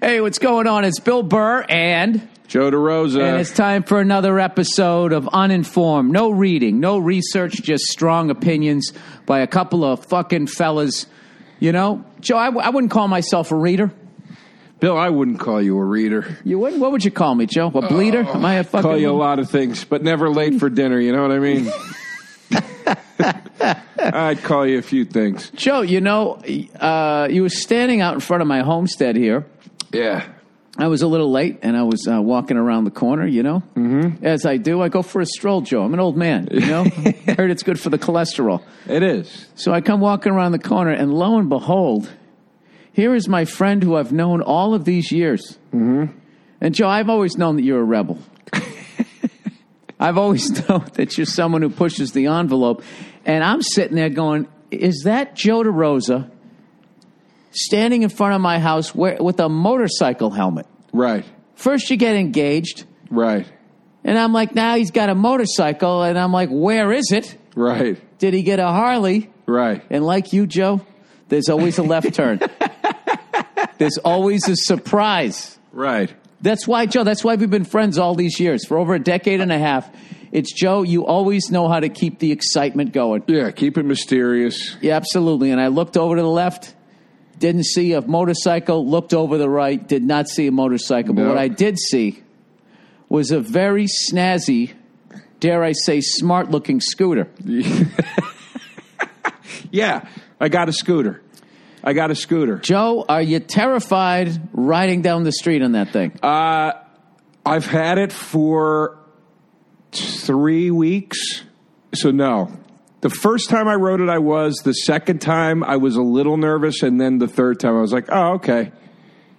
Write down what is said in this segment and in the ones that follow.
Hey, what's going on? It's Bill Burr and Joe DeRosa. and it's time for another episode of Uninformed. No reading, no research, just strong opinions by a couple of fucking fellas. You know, Joe, I, w- I wouldn't call myself a reader. Bill, I wouldn't call you a reader. You wouldn't? What would you call me, Joe? A bleeder? Am I a fucking? Call you a lot of things, but never late for dinner. You know what I mean? I'd call you a few things. Joe, you know, uh, you were standing out in front of my homestead here. Yeah. I was a little late, and I was uh, walking around the corner. You know, mm-hmm. as I do, I go for a stroll. Joe, I'm an old man. You know, heard it's good for the cholesterol. It is. So I come walking around the corner, and lo and behold, here is my friend who I've known all of these years. Mm-hmm. And Joe, I've always known that you're a rebel. I've always known that you're someone who pushes the envelope. And I'm sitting there going, is that Joe DeRosa standing in front of my house where, with a motorcycle helmet? Right. First, you get engaged, Right. and I'm like, now he's got a motorcycle, and I'm like, where is it? Right. Did he get a Harley? Right. And like you, Joe, there's always a left turn. There's always a surprise. Right. That's why, Joe, that's why we've been friends all these years. For over a decade and a half. It's Joe, you always know how to keep the excitement going. Yeah. Keep it mysterious. Yeah, absolutely. And I looked over to the left, didn't see a motorcycle, looked over the right, did not see a motorcycle. But No. what I did see was a very snazzy, dare I say, smart looking scooter. Yeah. I got a scooter. I got a scooter. Joe, are you terrified riding down the street on that thing? Uh, I've had it for three weeks. So, no. The first time I wrote it, I was. The second time, I was a little nervous. And then the third time, I was like, oh, okay.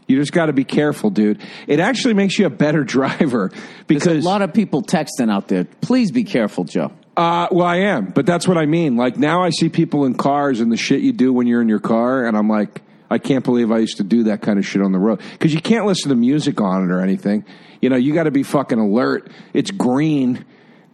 You just got to be careful, dude. It actually makes you a better driver There's because a lot of people texting out there. Please be careful, Joe. Uh, well, I am, but that's what I mean. Like now, I see people in cars and the shit you do when you're in your car, and I'm like, I can't believe I used to do that kind of shit on the road because you can't listen to music on it or anything. You know, you got to be fucking alert. It's green.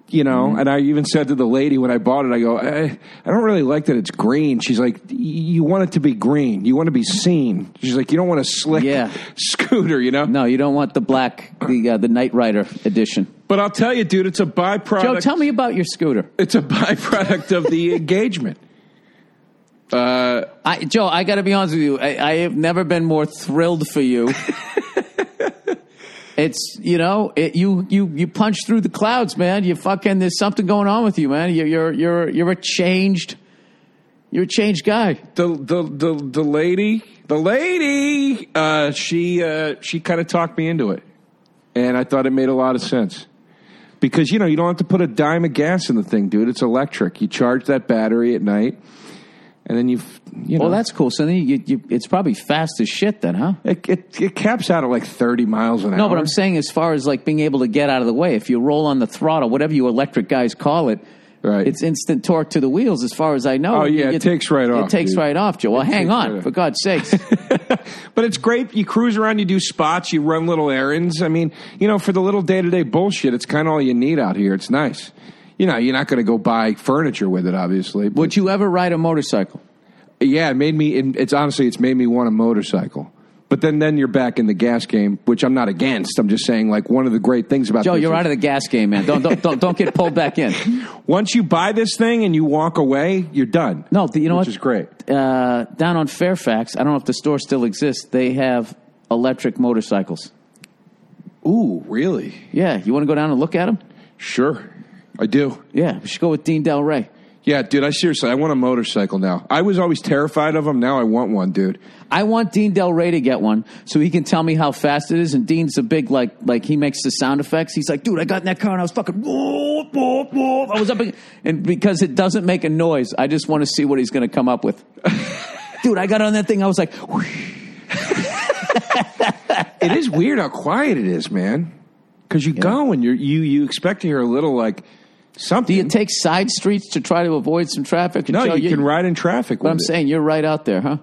You know, and I even said to the lady when I bought it, I go, I, I don't really like that it's green. She's like, you want it to be green. You want to be seen. She's like, you don't want a slick Yeah. scooter, you know? No, you don't want the black, the uh, the Knight Rider edition. But I'll tell you, dude, it's a byproduct. Joe, tell me about your scooter. It's a byproduct of the engagement. Uh, I, Joe, I got to be honest with you. I, I have never been more thrilled for you. it's you know, it, you you you punch through the clouds, man. You fucking there's something going on with you, man. You're you're you're you're a changed, you're a changed guy. the the the the lady, the lady, uh, she uh, she kind of talked me into it, and I thought it made a lot of sense because you know you don't have to put a dime of gas in the thing, dude. It's electric. You charge that battery at night, and then you've you know Well, that's cool. So then you, you, it's probably fast as shit, then, huh? it, it, it caps out at like thirty miles an hour. No, but I'm saying as far as like being able to get out of the way, if you roll on the throttle, whatever you electric guys call it, Right. it's instant torque to the wheels. As far as I know, Oh, yeah, it takes right off. It takes dude. right off, Joe. Well, hang on, right for God's sakes. But it's great. You cruise around, you do spots, you run little errands. I mean, you know, for the little day to day bullshit, it's kind of all you need out here. It's nice. You know, you're not going to go buy furniture with it, obviously. But Would you ever ride a motorcycle? yeah, it made me. it- It's honestly, it's made me want a motorcycle. But then, then you're back in the gas game, which I'm not against. I'm just saying, like one of the great things about Joe, this you're is out of the gas game, man. Don't don't don't, don't get pulled back in. once you buy this thing and you walk away, you're done. No, you know which what? is great. Uh, down on Fairfax, I don't know if the store still exists. They have electric motorcycles. Ooh, really? Yeah, you want to go down and look at them? Sure, I do. Yeah, we should go with Dean Delray. Yeah, dude. I seriously, I want a motorcycle now. I was always terrified of them. Now I want one, dude. I want Dean Delray to get one so he can tell me how fast it is. And Dean's a big like like he makes the sound effects. He's like, dude, I got in that car and I was fucking whoop, whoop, whoop. I was up and because it doesn't make a noise, I just want to see what he's going to come up with. dude, I got on that thing. I was like, it is weird how quiet it is, man. Because you go and you're, you you expect to hear a little like something. do you take side streets to try to avoid some traffic? no, Joe, you can ride in traffic. But I'm it. saying you're right out there, huh?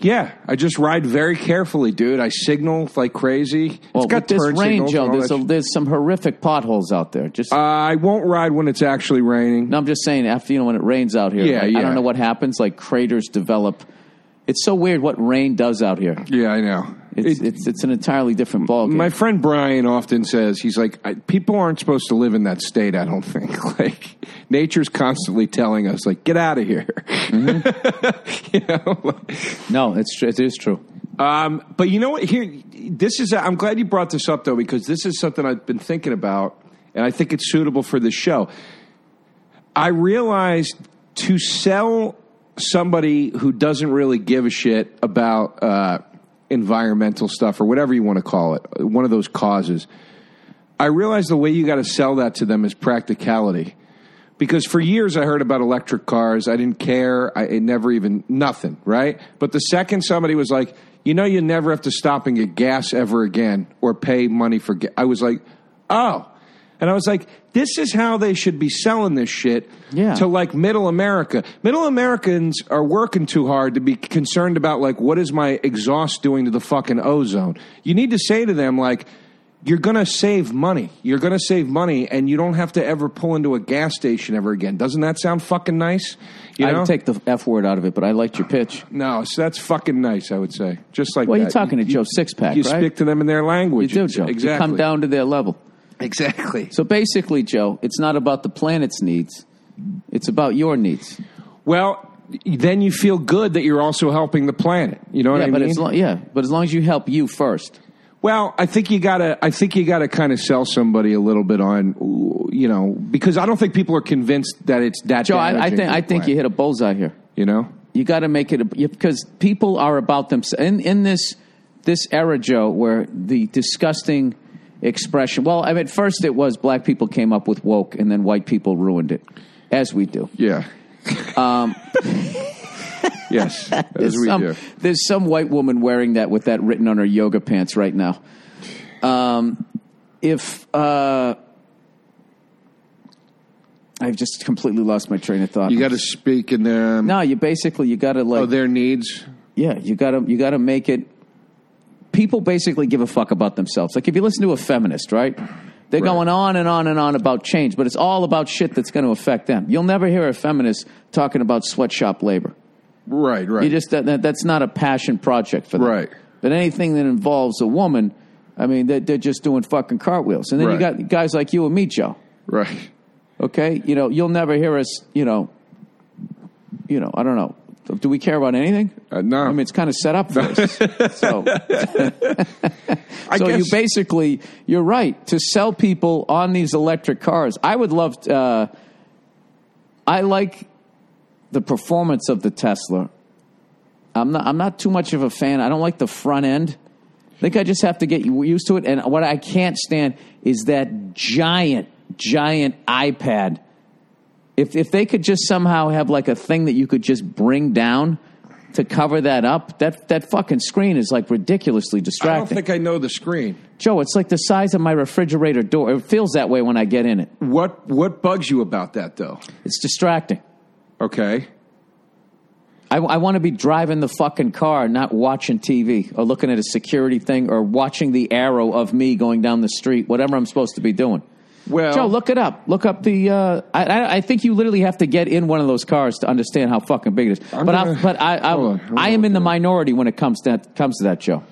yeah, I just ride very carefully, dude. I signal like crazy. Well, it's got this rain, Joe, there's, a, there's some horrific potholes out there. Just Uh, I won't ride when it's actually raining. No, I'm just saying after you know when it rains out here. Yeah, like, I don't know what happens. Like craters develop. It's so weird what rain does out here. Yeah, I know. It's It- it's it's an entirely different ballgame. My friend Brian often says he's like, I, people aren't supposed to live in that state. I don't think like nature's constantly telling us like, get out of here. you know. no, it's tr- it is true. Um, but you know what? Here, this is. I'm glad you brought this up though, because this is something I've been thinking about, and I think it's suitable for this show. I realized to sell somebody who doesn't really give a shit about uh, environmental stuff or whatever you want to call it, one of those causes. I realized the way you got to sell that to them is practicality. Because for years I heard about electric cars, I didn't care. I it never even nothing, right? But the second somebody was like, "You know, you never have to stop and get gas ever again or pay money for," gas." I was like, "Oh," and I was like, "This is how they should be selling this shit Yeah. to like middle America. Middle Americans are working too hard to be concerned about like what is my exhaust doing to the fucking ozone. You need to say to them like." You're gonna save money. You're gonna save money, and you don't have to ever pull into a gas station ever again. Doesn't that sound fucking nice? You I know? would take the f word out of it, but I liked your pitch. no, so that's fucking nice. I would say, just like Well, that. you're talking to You- Joe Sixpack, You right? speak to them in their You language. do, Joe. Exactly. You come down to their level. Exactly. So basically, Joe, it's not about the planet's needs; it's about your needs. Well, then you feel good that you're also helping the planet. You know what yeah, I but mean? as long, yeah, but as long as you help you first. Well, I think you gotta. I think you gotta kind of sell somebody a little bit on, you know, because I don't think people are convinced that it's that. Joe, I, I think I think you hit a bullseye here. You know. You got to make it a, because people are about themselves in in this this era, Joe, where the disgusting expression. Well, I mean, at first it was black people came up with woke, and then white people ruined it, as we do. Yeah. Um. yes, as There's we some, do. there's some white woman wearing that with that written on her yoga pants right now. Um, if uh, I've just completely lost my train of thought. You got to speak in them. no, you basically you got to like Oh, their needs. Yeah, you gotta you gotta make it. People basically give a fuck about themselves. Like if you listen to a feminist, right? They're Right. going on and on and on about change, but it's all about shit that's going to affect them. You'll never hear a feminist talking about sweatshop labor. Right. Right. You just that, that- that's not a passion project for them. Right. But anything that involves a woman, I mean, they're, they're just doing fucking cartwheels. And then you got guys like you and me, Joe. right. Okay, you know, you'll never hear us. You know, you know, I don't know. Do we care about anything? Uh, no. I mean, it's kind of set up for us. so, so you basically, you're right to sell people on these electric cars. I would love. Uh, I like the performance of the Tesla. I'm not. I'm not too much of a fan. I don't like the front end. I think I just have to get used to it. And what I can't stand is that giant, giant iPad. If if they could just somehow have like a thing that you could just bring down to cover that up, that that fucking screen is like ridiculously distracting. I don't distracting. think I know the screen. Joe, it's like the size of my refrigerator door. It feels that way when I get in it. What What bugs you about that though? It's distracting. Okay. I, I want to be driving the fucking car, not watching TV or looking at a security thing or watching the arrow of me going down the street, whatever I'm supposed to be doing. Well, Joe, look it up. Look up the. Uh, I, I, I think you literally have to get in one of those cars to understand how fucking big it is. I'm but gonna- I, but I, I, hold on, hold I on, am in the minority when it comes to that, comes to that, Joe.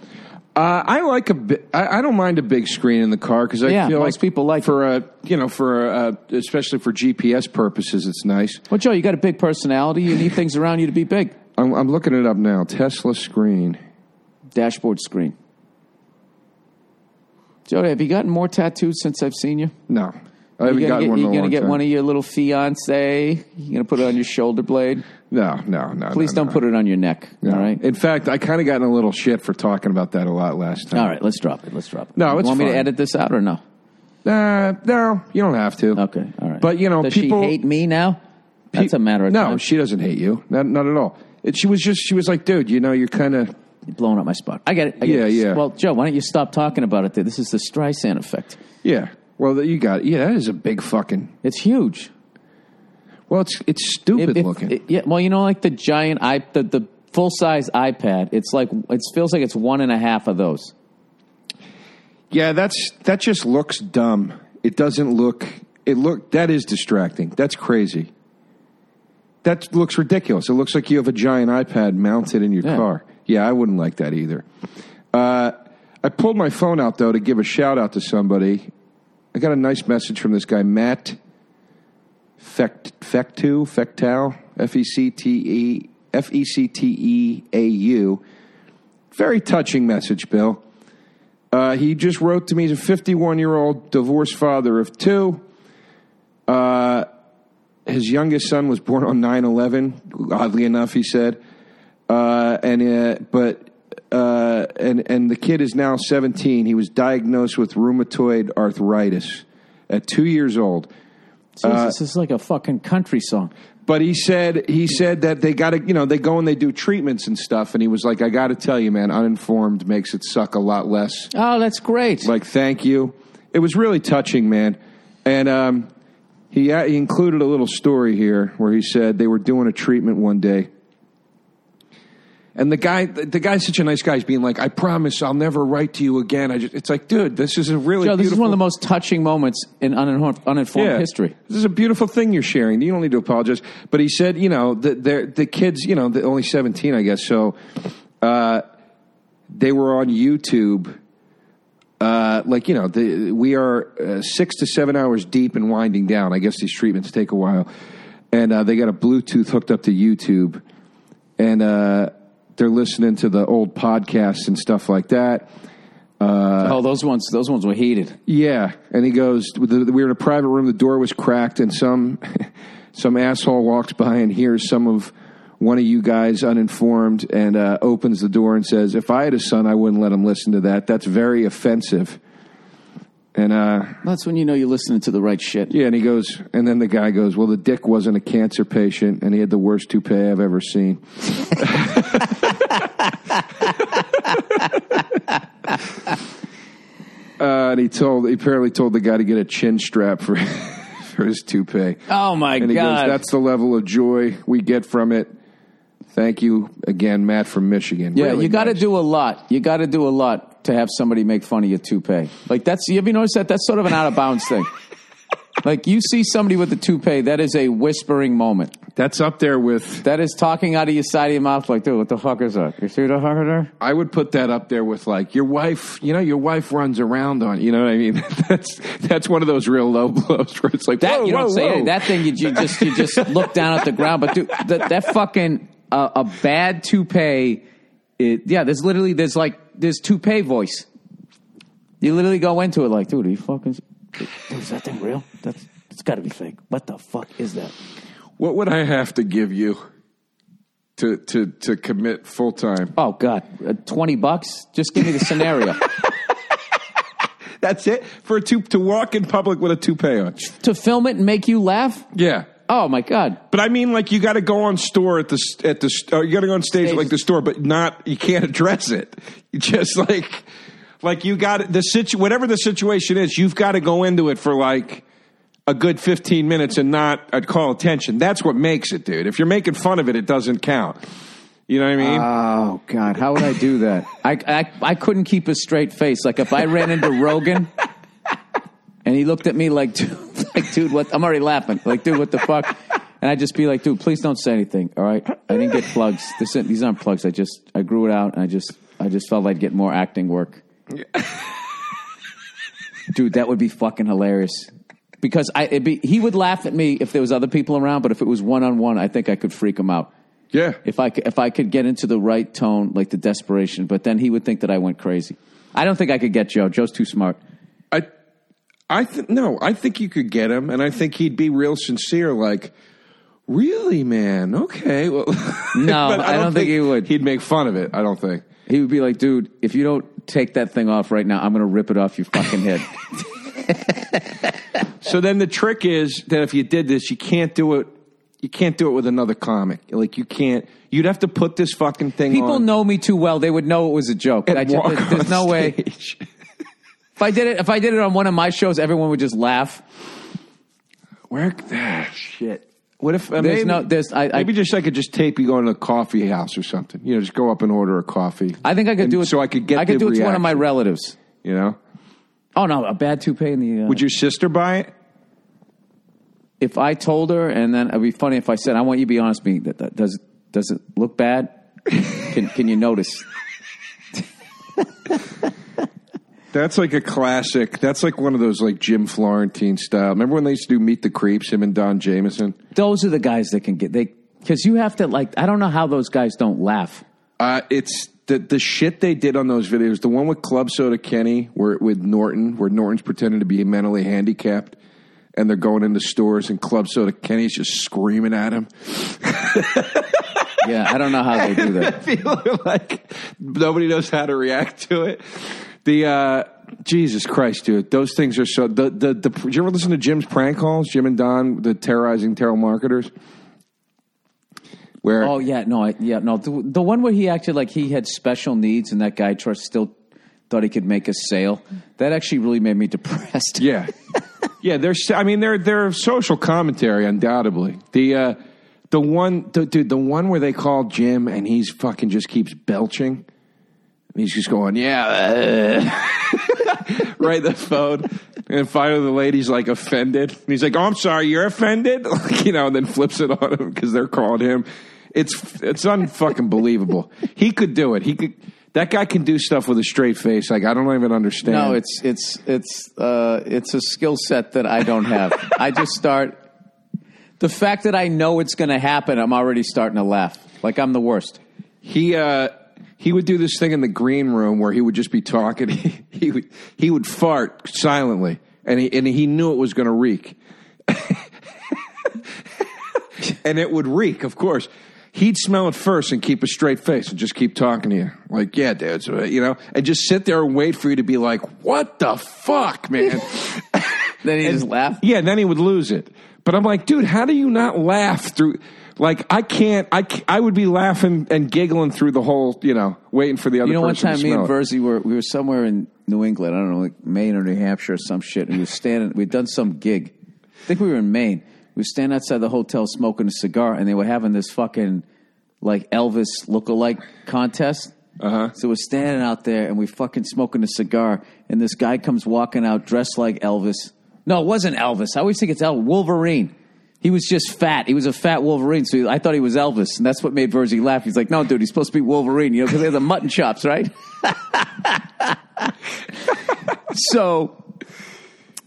Uh, I like a bit. I, I don't mind a big screen in the car because I Yeah, feel most like people like for a you know for a, uh, especially for GPS purposes, it's nice. Well, Joe, you got a big personality. You need things around you to be big. I'm, I'm looking it up now. Tesla screen. Dashboard screen. Joe, have you gotten more tattoos since I've seen you? No, I haven't gotten get, one. you gonna get time. one of your little fiance? You gonna put it on your shoulder blade? No, no, no. Please no, don't no. put it on your neck. No. All right. In fact, I kind of got in a little shit for talking about that a lot last time. all right. Let's drop it. Let's drop it. No, you it's want me to edit this out or no? Uh, no, you don't have to. Okay. All right. But, you know, does people- she hate me now? That's a matter of No, time. she doesn't hate you. Not, not at all. It, she was just. She was like, dude, you know, you're kind of. You're blowing up my spot. I get it. I get Yeah, it. yeah. Well, Joe, why don't you stop talking about it? There. This is the Streisand effect. Yeah. Well, you got. Yeah, that is a big fucking. It's huge. Well, it's it's stupid If- if- looking. it- yeah. Well, you know, like the giant i the, the full size iPad. It's like it feels like it's one and a half of those. yeah, that's that just looks dumb. It doesn't look. It look that is distracting. That's crazy. That looks ridiculous. It looks like you have a giant iPad mounted in your Yeah. car. Yeah, I wouldn't like that either. Uh, I pulled my phone out though to give a shout out to somebody. I got a nice message from this guy, Matt Fect Fectu Fectau F E C T E F E C T E A U. Very touching message, Bill. Uh, he just wrote to me. He's a 51 year old divorced father of two. Uh, his youngest son was born on 9 11, oddly enough, he said. Uh, and uh, but uh, and and the kid is now 17. He was diagnosed with rheumatoid arthritis at two years old. Jesus, this is like a fucking country song. But he said he said that they got to you know they go and they do treatments and stuff. And he was like, I got to tell you, man, uninformed makes it suck a lot less. Oh, that's great. Like, thank you. It was really touching, man. And um, he he included a little story here where he said they were doing a treatment one day. And the guy, the guy's such a nice guy. He's being like, "I promise, I'll never write to you again." I just, it's like, dude, this is a really Joe, this is beautiful- one of the most touching moments in uninformed, uninformed history. This is a beautiful thing you're sharing. You don't need to apologize. But he said, you know, the the, the kids, you know, the, only 17, I guess. So uh, they were on YouTube. Uh, like you know, the, we are uh, six to seven hours deep and winding down. I guess these treatments take a while, and uh, they got a Bluetooth hooked up to YouTube, and uh, they're listening to the old podcasts and stuff like that. oh, those ones, those ones were heated. Yeah, and he goes. We were in a private room. The door was cracked, and some some asshole walks by and hears some of one of you guys uninformed, and uh, opens the door and says, "If I had a son, I wouldn't let him listen to that. That's very offensive." And uh, That's when you know you're listening to the right shit. yeah, and he goes, and then the guy goes, "Well, the dick wasn't a cancer patient, and he had the worst toupee I've ever seen." Uh, and he told he apparently told the guy to get a chin strap for for his toupee. Oh my and he god! goes, "That's the level of joy we get from it." Thank you again, Matt from Michigan. yeah, Really you got to nice. do a lot. You got to do a lot to have somebody make fun of your toupee. Like that's you ever notice that? That's sort of an out of bounds thing. Like you see somebody with a toupee, that is a whispering moment. That's up there with. That is talking out of your side of your mouth, like, dude, what the fuck is that? You see the there? I would put that up there with like your wife. You know, your wife runs around on. You know what I mean? that's that's one of those real low blows where it's like That whoa, you don't whoa, say whoa. that thing. You, you just you just look down at the ground. But dude, that, that fucking uh, a bad toupee. It, yeah, there's literally there's like there's toupee voice. You literally go into it like, dude, are you fucking? Is that thing real? That's it's got to be fake. What the fuck is that? What would I have to give you to to to commit full time? Oh God, uh, twenty bucks. Just give me the scenario That's it for a tou- to walk in public with a toupee on. to film it and make you laugh. Yeah. Oh my God. But I mean, like you got to go on store at the at the or you got to go on stage at Stage. like the store, but not you can't address it. You just like like you got the situ whatever the situation is, you've got to go into it for like a good fifteen minutes and not uh, call attention. That's what makes it, dude. If you're making fun of it, it doesn't count. You know what I mean? Oh God, how would I do that? I, I I couldn't keep a straight face. Like if I ran into Rogan and he looked at me like, dude, like dude, what? I'm already laughing. Like, dude, what the fuck? And I'd just be like, dude, please don't say anything. All right, I didn't get plugs. This, these aren't plugs. I just I grew it out, and I just I just felt I'd get more acting work. dude, that would be fucking hilarious. Because I, be, he would laugh at me if there was other people around, but if it was one on one, I think I could freak him out yeah. if I could, if I could get into the right tone, like the desperation, but then he would think that I went crazy. I don't think I could get Joe. Joe's too smart. I, I think no. I think you could get him, and I think he'd be real sincere. Like, really, man? Okay. Well, No, But I don't think he would. He'd make fun of it. I don't think. He would be like, dude, if you don't take that thing off right now, I'm going to rip it off your fucking head. So then the trick is that if you did this, you can't do it. You can't do it with another comic. Like you can't. You'd have to put this fucking thing. People on know me too well; they would know it was a joke. and I just, walk there's on no way. If I did it, if I did it on one of my shows, everyone would just laugh. Where? Ah, shit. What if uh, There's maybe, no- there's- I- I- just I could just tape you going to a coffee house or something. You know, just go up and order a coffee. I think I could And do it. so I could get. I could do it to one of my relatives. You know, Oh no, a bad toupee in the. Uh, would your sister buy it? if I told her, and then it'd be funny if I said, "I want you to be honest with me. That, that does does it look bad? Can can you notice?" That's like a classic. That's like one of those like Jim Florentine style. Remember when they used to do Meet the Creeps, him and Don Jamieson? Those are the guys that can get they because you have to like. I don't know how those guys don't laugh. Uh, it's the the shit they did on those videos. The one with Club Soda Kenny, where with Norton, where Norton's pretending to be mentally handicapped, and they're going into stores, and Club Soda Kenny's just screaming at him. Yeah, I don't know how they do that. I feel like nobody knows how to react to it. The uh, Jesus Christ, dude, those things are so. The the the. Do you ever listen to Jim's prank calls? Jim and Don, the terrorizing telemarketers. Where Oh yeah, no, I, yeah, no. The, the one where he acted like he had special needs, and that guy trust still thought he could make a sale. That actually really made me depressed. Yeah, yeah. There's, I mean, they're they're social commentary, undoubtedly. The uh, the one, the, dude, the one where they call Jim and he's fucking just keeps belching. He's just going, yeah, uh," right the phone. And finally, the lady's like offended. And he's like, "Oh, I'm sorry, you're offended," like, you know, and then flips it on him because they're calling him. It's it's unfucking believable. He could do it. He could. That guy can do stuff with a straight face. Like I don't even understand. No, it's it's it's uh, it's a skill set that I don't have. I just start. The fact that I know it's going to happen, I'm already starting to laugh. Like I'm the worst. He uh, he would do this thing in the green room where he would just be talking. He, he would he would fart silently, and he and he knew it was going to reek, and it would reek. Of course, he'd smell it first and keep a straight face and just keep talking to you, like, "Yeah, dude," so, you know, and just sit there and wait for you to be like, "What the fuck, man." Then he just laugh. Yeah, then he would lose it. But I'm like, dude, how do you not laugh through? Like, I can't. I, I would be laughing and giggling through the whole, you know, waiting for the other. You know, one time me and. Verzi were we were somewhere in New England. I don't know, like Maine or New Hampshire or some shit. And we were standing. We'd done some gig. I think we were in Maine. We were standing outside the hotel smoking a cigar, and they were having this fucking like Elvis lookalike contest. Uh-huh. So we're standing out there, and we fucking smoking a cigar, and this guy comes walking out dressed like Elvis. No, it wasn't Elvis. I always think it's El Wolverine. He was just fat. He was a fat Wolverine, so I thought he was Elvis, and that's what made Verzi laugh. He's like, "No, dude, he's supposed to be Wolverine, you know, because they have the mutton chops, right?" so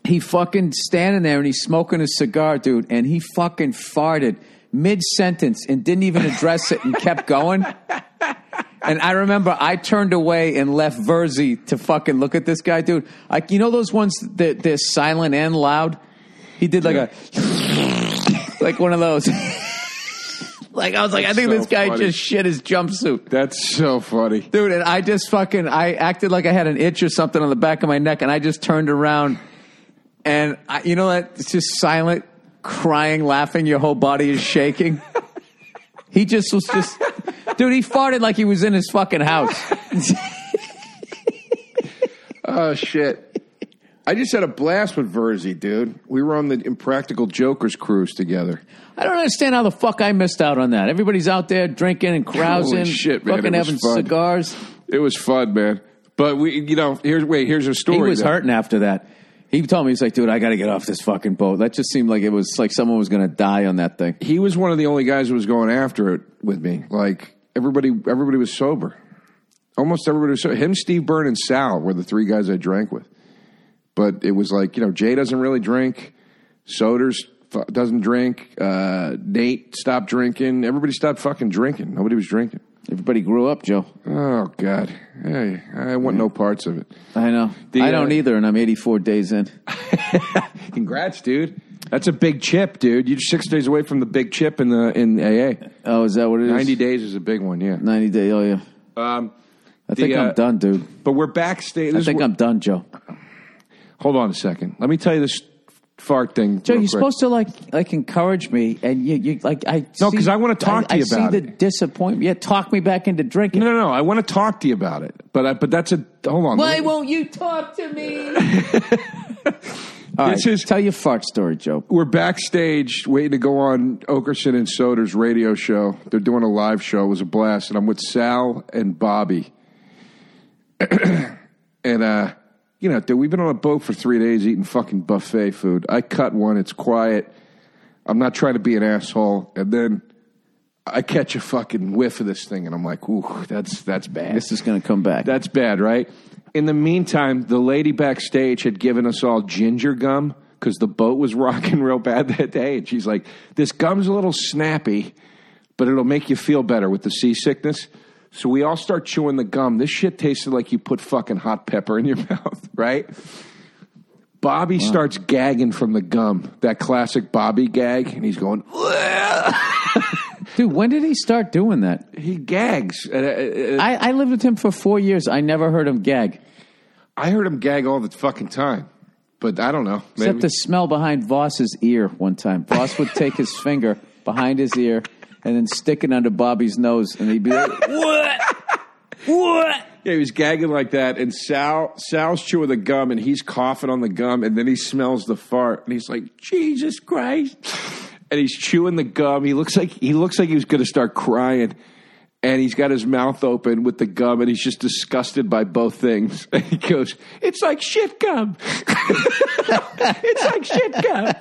he fucking standing there and he's smoking a cigar, dude, and he fucking farted mid sentence and didn't even address it and kept going. And I remember I turned away and left Verzi to fucking look at this guy, dude. Like you know those ones that they're silent and loud. He did like a like one of those. like I was like, I think so this guy funny. just shit his jumpsuit. That's so funny. Dude, and I just fucking I acted like I had an itch or something on the back of my neck, and I just turned around, and I, you know what? it's just silent, crying, laughing. Your whole body is shaking. he just was just, dude. He farted like he was in his fucking house. Oh shit. I just had a blast with Verzi, dude. We were on the Impractical Jokers cruise together. I don't understand how the fuck I missed out on that. Everybody's out there drinking and carousing, shit, man, fucking having fun. cigars. It was fun, man. But we, you know, here's wait, here's a story. He was though. hurting after that. He told me he's like, dude, I got to get off this fucking boat. That just seemed like it was like someone was going to die on that thing. He was one of the only guys who was going after it with me. Like everybody, everybody was sober. Almost everybody was sober. Him, Steve Byrne, and Sal were the three guys I drank with. But it was like you know, Jay doesn't really drink. Soders fu- doesn't drink. Uh, Nate stopped drinking. Everybody stopped fucking drinking. Nobody was drinking. Everybody grew up, Joe. Oh God, hey, I want no parts of it. I know. The, I don't uh, either, and I'm 84 days in. Congrats, dude. That's a big chip, dude. You're six days away from the big chip in the in AA. Oh, is that what it is? Ninety days is a big one, yeah. 90 day. Oh, yeah. Um, I think The, uh, I'm done, dude. but we're backstage. I think I'm done, Joe. Hold on a second. Let me tell you this fart thing. Joe, you're quick. supposed to like like encourage me, and you you like I No, 'cause I wanna talk to you I about see it. the disappointment. Yeah, talk me back into drinking. No, no, no. I want to talk to you about it, but I, but that's a hold on. Why me- won't you talk to me? All right, This is- tell your fart story, Joe. We're backstage waiting to go on Oakerson and Soder's radio show. They're doing a live show. It was a blast, and I'm with Sal and Bobby. and uh, you know, dude, we've been on a boat for three days eating fucking buffet food. I cut one. It's quiet. I'm not trying to be an asshole, and then I catch a fucking whiff of this thing, and I'm like, "Ooh, that's that's bad." This is going to come back. That's bad, right? In the meantime, the lady backstage had given us all ginger gum because the boat was rocking real bad that day. And she's like, This gum's a little snappy, but it'll make you feel better with the seasickness. So we all start chewing the gum. This shit tasted like you put fucking hot pepper in your mouth, right? Bobby starts gagging from the gum, that classic Bobby gag, and he's going, Dude, when did he start doing that? he gags. And, uh, uh, I, I lived with him for four years. I never heard him gag. I heard him gag all the fucking time, but I don't know. Maybe. Except the smell behind Vos's ear one time. Vos would take his finger behind his ear and then stick it under Bobby's nose, and he'd be like, "What? What?" Yeah, he was gagging like that, and Sal Sal's chewing the gum, and he's coughing on the gum, and then he smells the fart, and he's like, "Jesus Christ!" And he's chewing the gum. He looks like he looks like he was going to start crying, and he's got his mouth open with the gum, and he's just disgusted by both things. And he goes, "It's like shit gum. it's like shit gum."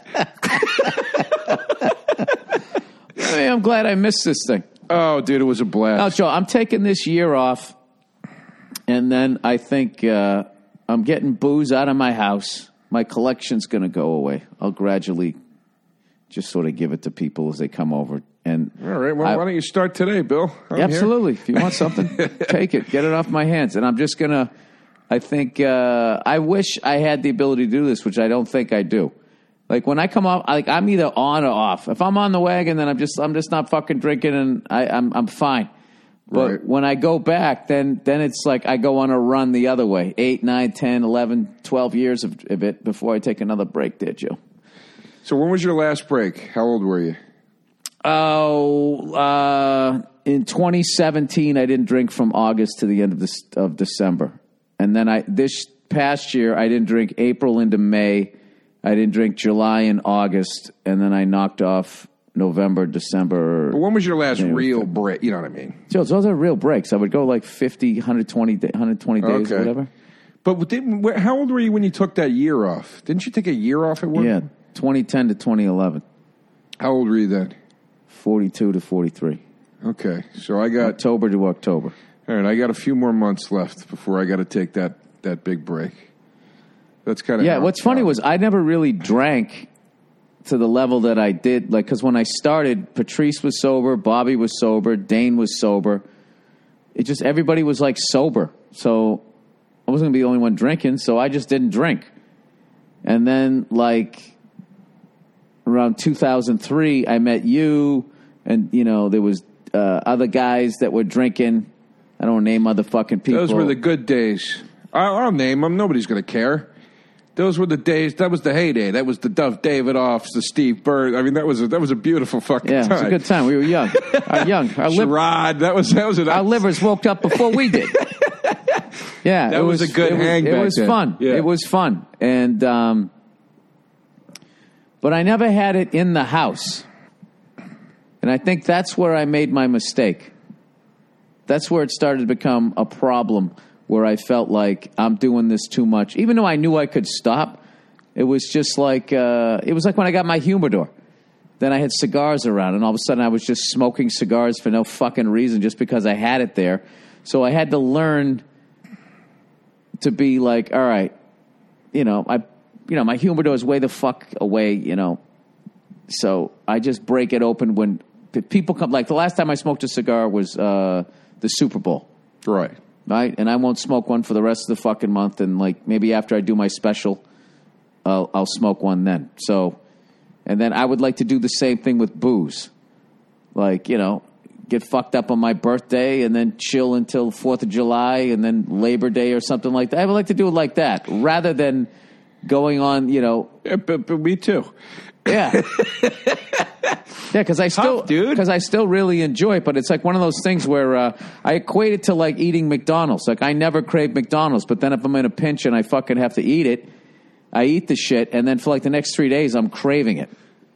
I mean, I'm glad I missed this thing. Oh, dude, it was a blast. Now, Joe, I'm taking this year off, and then I think uh, I'm getting booze out of my house. My collection's going to go away. I'll gradually just sort of give it to people as they come over. And All right, well, I- why don't you start today, Bill? I'm here. Absolutely. If you want something, take it. Get it off my hands. And I'm just going to, I think, uh, I wish I had the ability to do this, which I don't think I do. Like when I come off, like I'm either on or off. If I'm on the wagon, then I'm just, I'm just not fucking drinking and I, I'm, I'm fine. But Right. when I go back, then, then it's like I go on a run the other way. Eight, nine, 10, 11, 12 years of, of it before I take another break there, Joe. So, when was your last break? How old were you? Oh, uh, in 2017, I didn't drink from August to the end of this of December, and then I this past year I didn't drink April into May. I didn't drink July and August, and then I knocked off November, December. When was your last real break? You know what I mean? So those are real breaks. I would go like 50, 120, da- 120 days, Okay. or whatever. But didn't, how old were you when you took that year off? Didn't you take a year off at work? Yeah, 2010 to 2011, How old were you then? 42 to 43, Okay, so I got October to October. all right. I got a few more months left before I got to take that that big break. That's kind of Yeah, what's funny was I never really drank to the level that I did. Like, because when I started, Patrice was sober, Bobby was sober, Dane was sober. It just everybody was like sober, so I wasn't gonna be the only one drinking. So I just didn't drink. And then, like around 2003, I met you, and you know there was uh, other guys that were drinking. I don't name other fucking people. those were the good days. I'll, I'll name them. Nobody's going to care. Those were the days. That was the heyday. That was the Duff David offs, the Steve Byrne. I mean, that was a, that was a beautiful fucking yeah, time. it was a good time. We were young, our young, our Sherrod, that was that was an our livers woke up before we did. Yeah, That it was a good it was, hang It was then. fun. Yeah. It was fun, and um, but I never had it in the house, and I think that's where I made my mistake. That's where it started to become a problem, where I felt like I'm doing this too much, even though I knew I could stop. It was just like uh, it was like when I got my humidor. Then I had cigars around, and all of a sudden I was just smoking cigars for no fucking reason, just because I had it there. So I had to learn to be like, all right, you know, I, you know, my humidor is way the fuck away, you know. So I just break it open when people come. Like the last time I smoked a cigar was uh, the Super Bowl, right. Right? And I won't smoke one for the rest of the fucking month. And like maybe after I do my special, I'll, I'll smoke one then. So, and then I would like to do the same thing with booze, like you know, get fucked up on my birthday and then chill until Fourth of July and then Labor Day or something like that. I would like to do it like that rather than going on, you know, Yeah, but, but me too. Yeah. Yeah, because I still, dude. because I still really enjoy it. But it's like one of those things where uh, I equate it to like eating McDonald's. Like I never crave McDonald's, but then if I'm in a pinch and I fucking have to eat it, I eat the shit, and then for like the next three days, I'm craving it.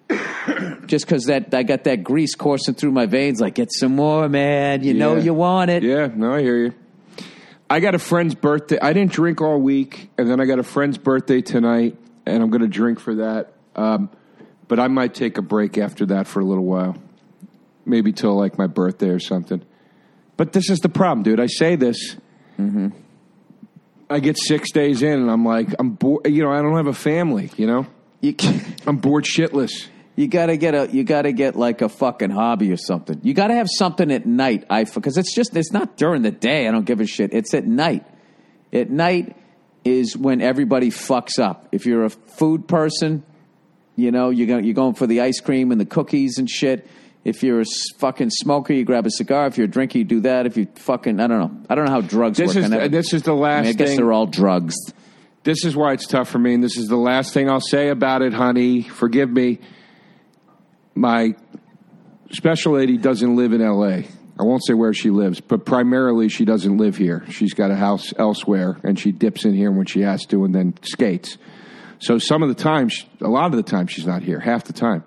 Just because that I got that grease coursing through my veins, like get some more, man. You know Yeah. you want it. Yeah, no, I hear you. I got a friend's birthday. I didn't drink all week, and then I got a friend's birthday tonight, and I'm going to drink for that. Um, but I might take a break after that for a little while, maybe till like my birthday or something. But this is the problem, dude. I say this. Mm-hmm. I get six days in, and I'm like, I'm bored. You know, I don't have a family. You know, You I'm bored shitless. you gotta get a you gotta get like a fucking hobby or something. You gotta have something at night. I because it's just it's not during the day. I don't give a shit. It's at night. At night is when everybody fucks up. If you're a food person, you know you're going you're going for the ice cream and the cookies and shit. If you're a fucking smoker, you grab a cigar. If you're a drinker, you do that. If you fucking I don't know. I don't know how drugs This work. is never- this is the I, last mean, I guess thing. they're all drugs. this is why it's tough for me, and this is the last thing I'll say about it, honey. Forgive me. My special lady doesn't live in L.A. I won't say where she lives, but primarily she doesn't live here. She's got a house elsewhere, and she dips in here when she has to, and then skates. So some of the time, a lot of the time, she's not here. Half the time.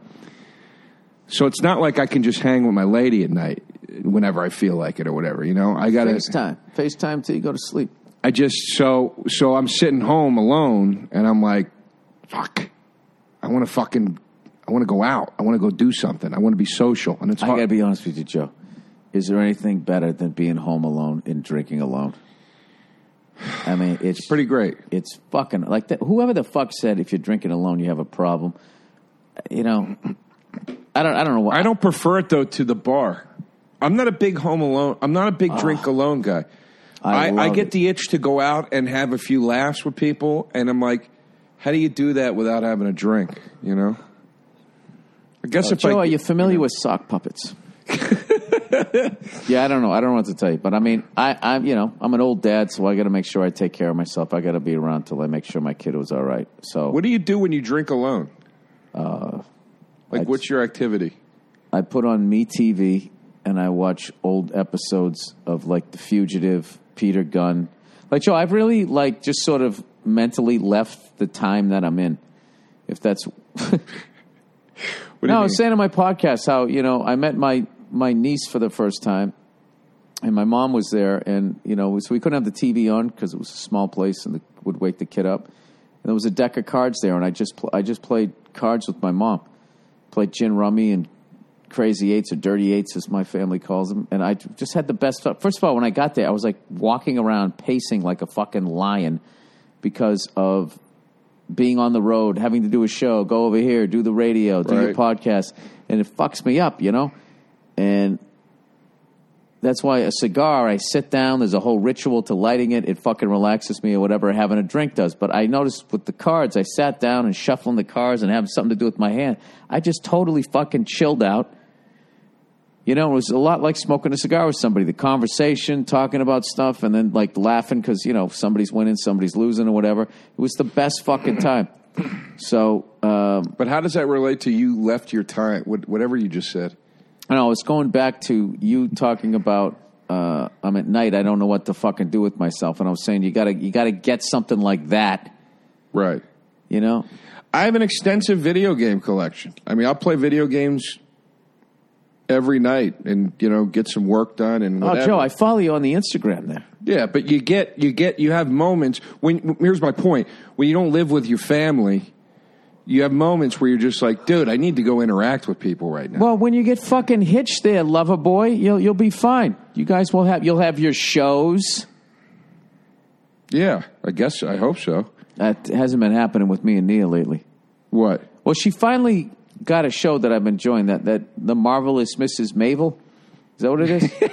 So it's not like I can just hang with my lady at night whenever I feel like it or whatever. You know, I got to. FaceTime. FaceTime till you go to sleep. I just so so I'm sitting home alone and I'm like, fuck. I want to fucking I want to go out. I want to go do something. I want to be social. And it's I gotta be honest with you, Joe. Is there anything better than being home alone and drinking alone? I mean, it's pretty great. It's fucking like that. Whoever the fuck said if you're drinking alone you have a problem, you know. I don't. I don't know what. I don't prefer it though to the bar. I'm not a big home alone. I'm not a big ah. drink alone guy. I I, I, get it. the itch to go out and have a few laughs with people, and I'm like, how do you do that without having a drink? You know. I guess if Joe, I are you familiar with sock puppets? yeah, I don't know. I don't know what to tell you, but I mean, I, I'm you know I'm an old dad, so I got to make sure I take care of myself. I got to be around till I make sure my kid was all right. So what do you do when you drink alone? Uh, like, I- what's your activity? I put on Me TV and I watch old episodes of like The Fugitive, Peter Gunn. Like Joe, I've really like just sort of mentally left the time that I'm in. If that's no, I was saying in my podcast how you know I met my my niece for the first time, and my mom was there, and you know so we couldn't have the TV on because it was a small place and it would wake the kid up. And there was a deck of cards there, and I just pl- I just played cards with my mom, played gin rummy and crazy eights or dirty eights as my family calls them, and I just had the best. First of all, when I got there, I was like walking around pacing like a fucking lion because of being on the road, having to do a show, go over here, do the radio, do your podcast, and it fucks me up, you know? And that's why a cigar, I sit down, there's a whole ritual to lighting it, it fucking relaxes me or whatever having a drink does. But I noticed with the cards, I sat down and shuffling the cards and having something to do with my hand. I just totally fucking chilled out. You know, it was a lot like smoking a cigar with somebody. The conversation, talking about stuff, and then like laughing because you know somebody's winning, somebody's losing, or whatever. It was the best fucking time. So um, But how does that relate to you left your time? What, whatever you just said. I was going back to you talking about. Uh, I'm at night. I don't know what to fucking do with myself, and I was saying you gotta you gotta get something like that. Right. You know, I have an extensive video game collection. I mean, I'll play video games every night and you know get some work done and oh. Joe, I follow you on the Instagram there. yeah, but you get you get you have moments when here's my point when you don't live with your family. You have moments where you're just like, dude, I need to go interact with people right now. Well, when you get fucking hitched there, lover boy, you'll you'll be fine. You guys will have you'll have your shows. yeah, I guess I hope so. That hasn't been happening with me and Nia lately. What? Well, she finally got a show that I've been enjoying. That that the marvelous Mrs. Mabel. Is that what it is?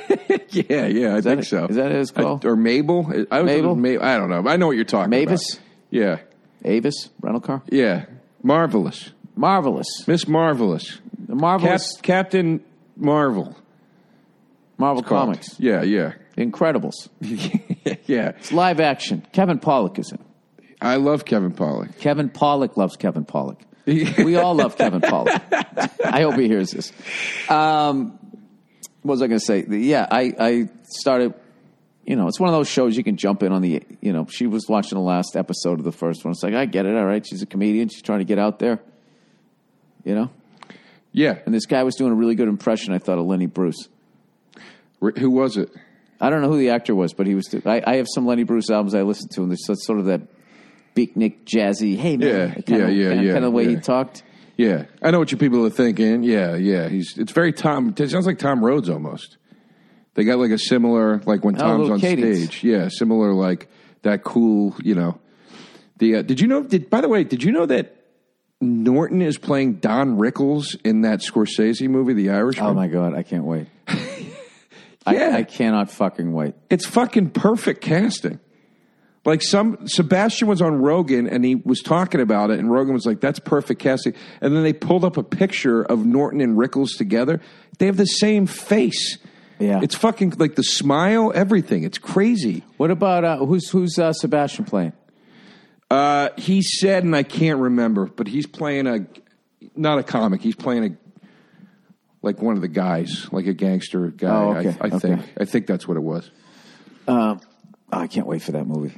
Yeah, yeah, I think it- so. is that what it's called? I- or Mabel? I was Mabel? Ma- I don't know. I know what you're talking Mavis? about. Yeah, Avis rental car. yeah. Marvelous, Marvelous. Miss Marvelous, The Cap- marvelous Captain Marvel. Marvel called. Comics. Yeah, yeah, The Incredibles. yeah. It's live action. Kevin Pollak is in. it. I love Kevin Pollak. Kevin Pollak loves Kevin Pollak. we all love Kevin Pollak. I hope he hears this. Um, what was I going to say? Yeah, I, I started. You know, it's one of those shows you can jump in on the. You know, she was watching the last episode of the first one. It's like I get it. All right, she's a comedian. She's trying to get out there. You know, Yeah, and this guy was doing a really good impression. I thought of Lenny Bruce. Who was it? I don't know who the actor was, but he was. I, I have some Lenny Bruce albums I listen to, and there's sort of that beatnik, jazzy. Hey man, Yeah, kind yeah, of, yeah, kind of, yeah, kind of the way he talked. Yeah, I know what you people are thinking. Yeah, yeah. He's it's very Tom. It sounds like Tom Rhodes almost. They got like a similar like when Oh, Tom's little on cadence. stage. Yeah, similar like that cool, you know. The uh, did you know? Did by the way, did you know that Norton is playing Don Rickles in that Scorsese movie, The Irishman? Oh my god, I can't wait. Yeah. I, I cannot fucking wait. It's fucking perfect casting. Like some Sebastian was on Rogan and he was talking about it, and Rogan was like, "That's perfect casting." And then they pulled up a picture of Norton and Rickles together. They have the same face. Yeah. it's fucking like the smile, everything. It's crazy. What about uh, who's who's uh, Sebastian playing? Uh, he said, and I can't remember, but he's playing a not a comic. He's playing a like one of the guys, like a gangster guy. Oh, okay, I, I okay. think. I think that's what it was. Oh, I can't wait for that movie.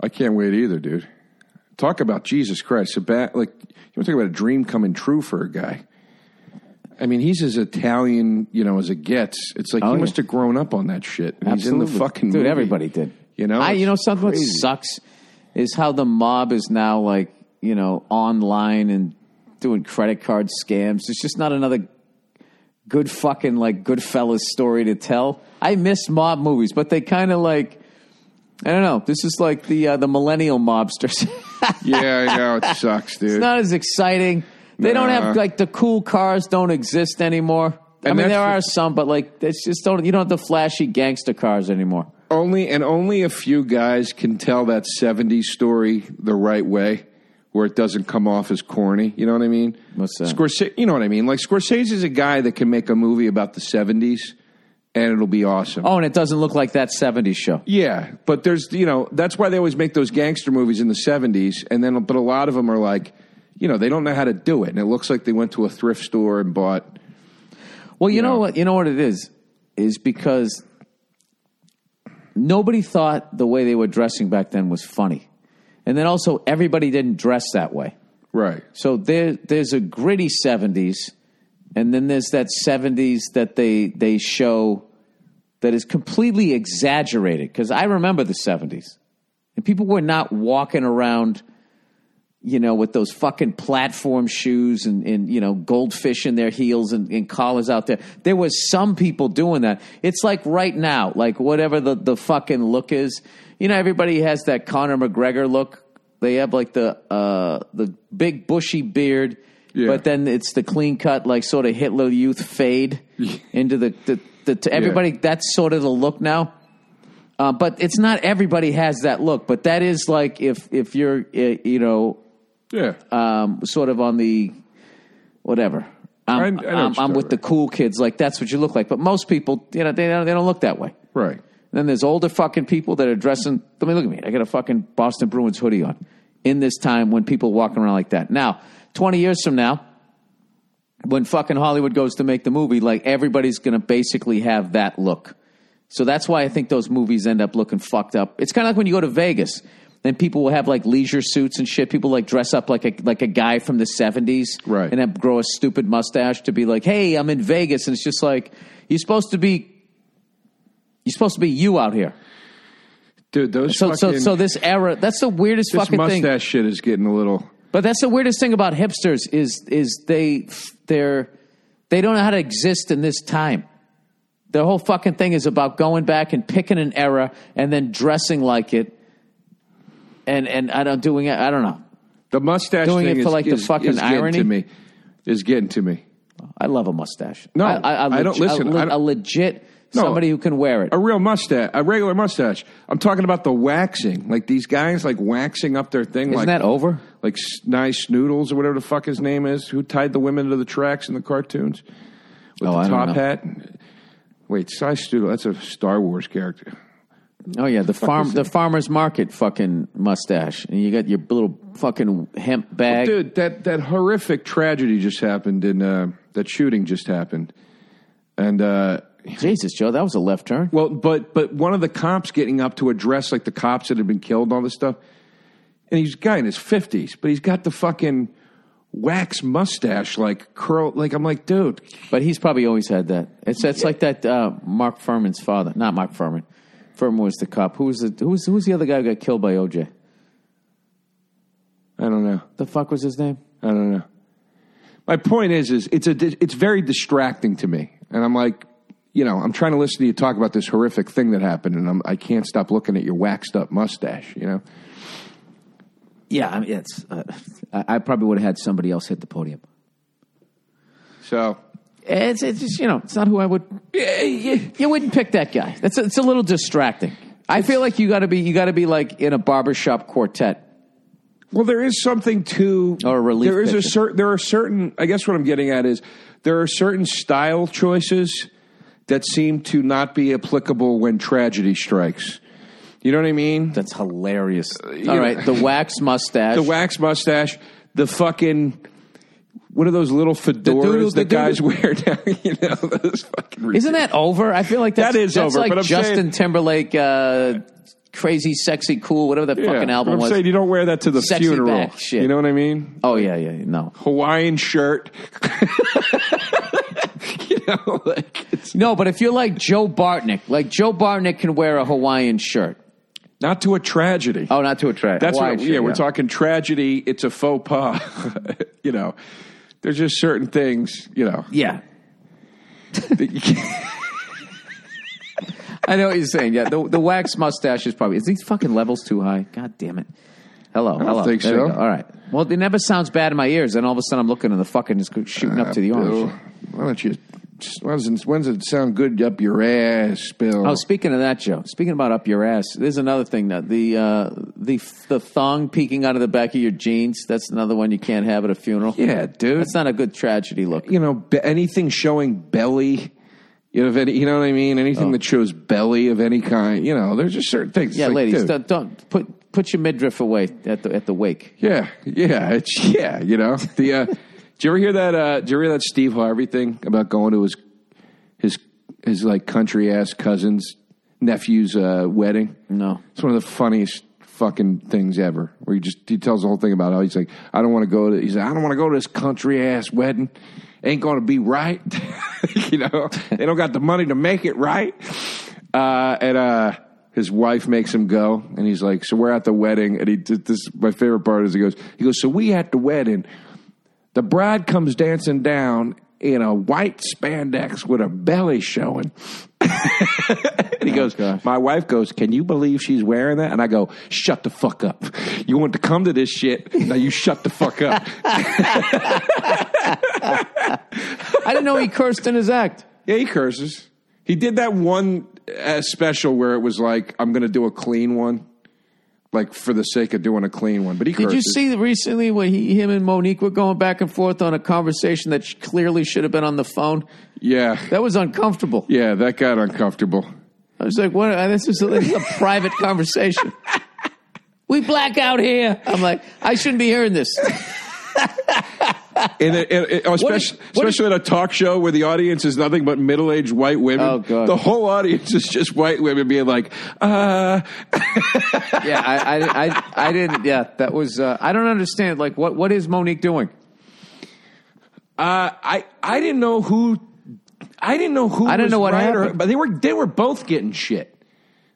I can't wait either, dude. Talk about Jesus Christ. Seba- like you want to talk about a dream coming true for a guy. I mean, he's as Italian, you know, as it gets. It's like Oh, he yeah. must have grown up on that shit. And he's in the fucking dude. movie. Everybody did. You know, I, you know It's something that crazy. sucks is how the mob is now like you know online and doing credit card scams. It's just not another good fucking like Goodfellas story to tell. I miss mob movies, but they kind of like I don't know. This is like the uh, the millennial mobsters. Yeah, I know it sucks, dude. it's not as exciting. They don't have like the cool cars don't exist anymore. I And mean, there the- are some, but like it's just don't. You don't have the flashy gangster cars anymore. only and only a few guys can tell that 70s story the right way where it doesn't come off as corny. You know what I mean? What's that? Scorsese, you know what I mean? Like Scorsese is a guy that can make a movie about the 70s and it'll be awesome. Oh, and it doesn't look like that '70s show. Yeah, but there's you know that's why they always make those gangster movies in the '70s, and then but a lot of them are like, you know, they don't know how to do it, and it looks like they went to a thrift store and bought. Well, you know know. what? You know what it is is because nobody thought the way they were dressing back then was funny, and then also everybody didn't dress that way. Right. So there, there's a gritty '70s, and then there's that '70s that they they show that is completely exaggerated. Because I remember the '70s, and people were not walking around, you know, with those fucking platform shoes and, and you know goldfish in their heels and, and collars out there. There was some people doing that. It's like right now, like whatever the the fucking look is. You know, everybody has that Conor McGregor look. They have like the uh, the big bushy beard, Yeah. but then it's the clean cut, like sort of Hitler Youth fade into the the, the to everybody. That's sort of the look now. Uh, but it's not everybody has that look. But that is like if if you're uh, you know Yeah. um, sort of on the whatever. I'm, I- I I'm, I'm with the cool kids. Like that's what you look like. But most people, you know, they don't, they don't look that way. right. And then there's older fucking people that are dressing. I mean, look at me. I got a fucking Boston Bruins hoodie on in this time when people walking around like that. Now, 20 years from now, when fucking Hollywood goes to make the movie, like everybody's going to basically have that look. So that's why I think those movies end up looking fucked up. It's kind of like when you go to Vegas. Then people will have like leisure suits and shit. People like dress up like a like a guy from the seventies, Right. And have, grow a stupid mustache to be like, "Hey, I'm in Vegas," and it's just like you're supposed to be. You're supposed to be you out here. Dude, those So, so, fucking, so this era, that's the weirdest this fucking mustache thing. shit is getting a little. But that's the weirdest thing about hipsters is is they they're they don't know how to exist in this time. Their whole fucking thing is about going back and picking an era and then dressing like it. And and I don't doing it. I don't know. The mustache Doing thing it for, is, like, the fucking is getting irony? to me. Is getting to me. I love a mustache. No, I, I, I don't- listen, I don't- a legit No. somebody who can wear it. A real mustache, a regular mustache. I'm talking about the waxing, like these guys, like waxing up their thing, Isn't like that over? like S- nice noodles or whatever the fuck his name is, who tied the women to the tracks in the cartoons with Oh, the I don't top know. hat. Wait, Sy Snootles, that's a Star Wars character. Oh yeah, the farm the farmers market fucking mustache, and you got your little fucking hemp bag. Dude, that that horrific tragedy just happened and uh, that shooting just happened, and uh, Jesus, Joe, that was a left turn. well, but but one of the cops getting up to address like the cops that had been killed, and all this stuff, and he's a guy in his fifties, but he's got the fucking wax mustache, like curl, like I'm like, dude, But he's probably always had that. It's it's like that uh, Mark Fuhrman's father, not Mark Fuhrman. Fuhrman was the cop. Who was the who was, who was the other guy who got killed by OJ? I don't know. The fuck was his name? I don't know. My point is, is it's a it's very distracting to me, and I'm like, you know, I'm trying to listen to you talk about this horrific thing that happened, and I'm, I can't stop looking at your waxed up mustache. You know, Yeah, I mean, it's. Uh, I, I probably would have had somebody else hit the podium. so It's, it's just, you know, it's not who I would. You, you wouldn't pick that guy. That's it's a little distracting. I feel like you got to be you got to be like in a barbershop quartet. Well, there is something to Or a relief There is a certain. There are certain. I guess what I'm getting at is there are certain style choices that seem to not be applicable when tragedy strikes. You know what I mean? That's hilarious. Uh, All know- right, the wax mustache. the wax mustache, the fucking. What are those little fedoras doodle- the that guys wear now? You know, those fucking. Isn't that over? I feel like that's, That is that's over, Like but I'm Justin saying- Timberlake, uh, crazy, sexy, cool, whatever that Yeah, fucking album I'm was. saying you don't wear that to the Sexy funeral. shit. You know what I mean? oh yeah, yeah, no, Hawaiian shirt. you know, like no. But if you're like Joe Bartnick, like Joe Bartnick can wear a Hawaiian shirt. Not to a tragedy. Oh, not to a tragedy. That's what, shirt, yeah, we're talking tragedy. It's a faux pas. you know, there's just certain things. You know, Yeah, you I know what you're saying. Yeah, the the wax mustache is probably is these fucking levels too high. God damn it. Hello, hello. think There so. All right. Well, it never sounds bad in my ears, and all of a sudden I'm looking and the fucking is shooting up uh, to the orange. why don't you? Why doesn't, when does it sound good up your ass, Bill? Oh, speaking of that, Joe. Speaking about up your ass, there's another thing that the uh, the the thong peeking out of the back of your jeans. That's another one you can't have at a funeral. yeah, dude. that's not a good tragedy look. you know, be, anything showing belly. You know, if any, you know what I mean. Anything that shows belly of any kind. You know, there's just certain things. Yeah, like, ladies, dude, don't, don't put put your midriff away at the at the wake. Yeah, yeah, it's yeah. You know, the. Uh, did you ever hear that? Uh, did you ever hear that Steve Harvey thing about going to his his his like country ass cousin's nephew's uh, wedding? No. It's one of the funniest fucking things ever. Where he just he tells the whole thing about how he's like, I don't want to go to. He's like, I don't want to go to this country ass wedding. Ain't going to be right. you know, they don't got the money to make it right. Uh, and uh, his wife makes him go, and he's like, so we're at the wedding, and he this. My favorite part is he goes, he goes, so we at the wedding. The bride comes dancing down in a white spandex with her belly showing. and he goes, gosh. My wife goes, Can you believe she's wearing that? And I go, Shut the fuck up. You want to come to this shit. Now you shut the fuck up. I didn't know he cursed in his act. yeah, he curses. He did that one uh, special where it was like, I'm going to do a clean one, like for the sake of doing a clean one. But he Did curses. you see recently when he, him and Mo'Nique were going back and forth on a conversation that sh- clearly should have been on the phone? Yeah. That was uncomfortable. Yeah, that got uncomfortable. I was like, "What? This is a, this is a private conversation." We black out here. I'm like, I shouldn't be hearing this. In a, in a- especially, what especially at a talk show where the audience is nothing but middle aged white women. Oh, God. The whole audience is just white women being like, uh, Yeah, I, I, I, I didn't. Yeah, that was. Uh, I don't understand. Like, what, what is Mo'Nique doing? Uh, I I didn't know who I didn't know who I didn't was know what right or- happened. but they were they were both getting shit.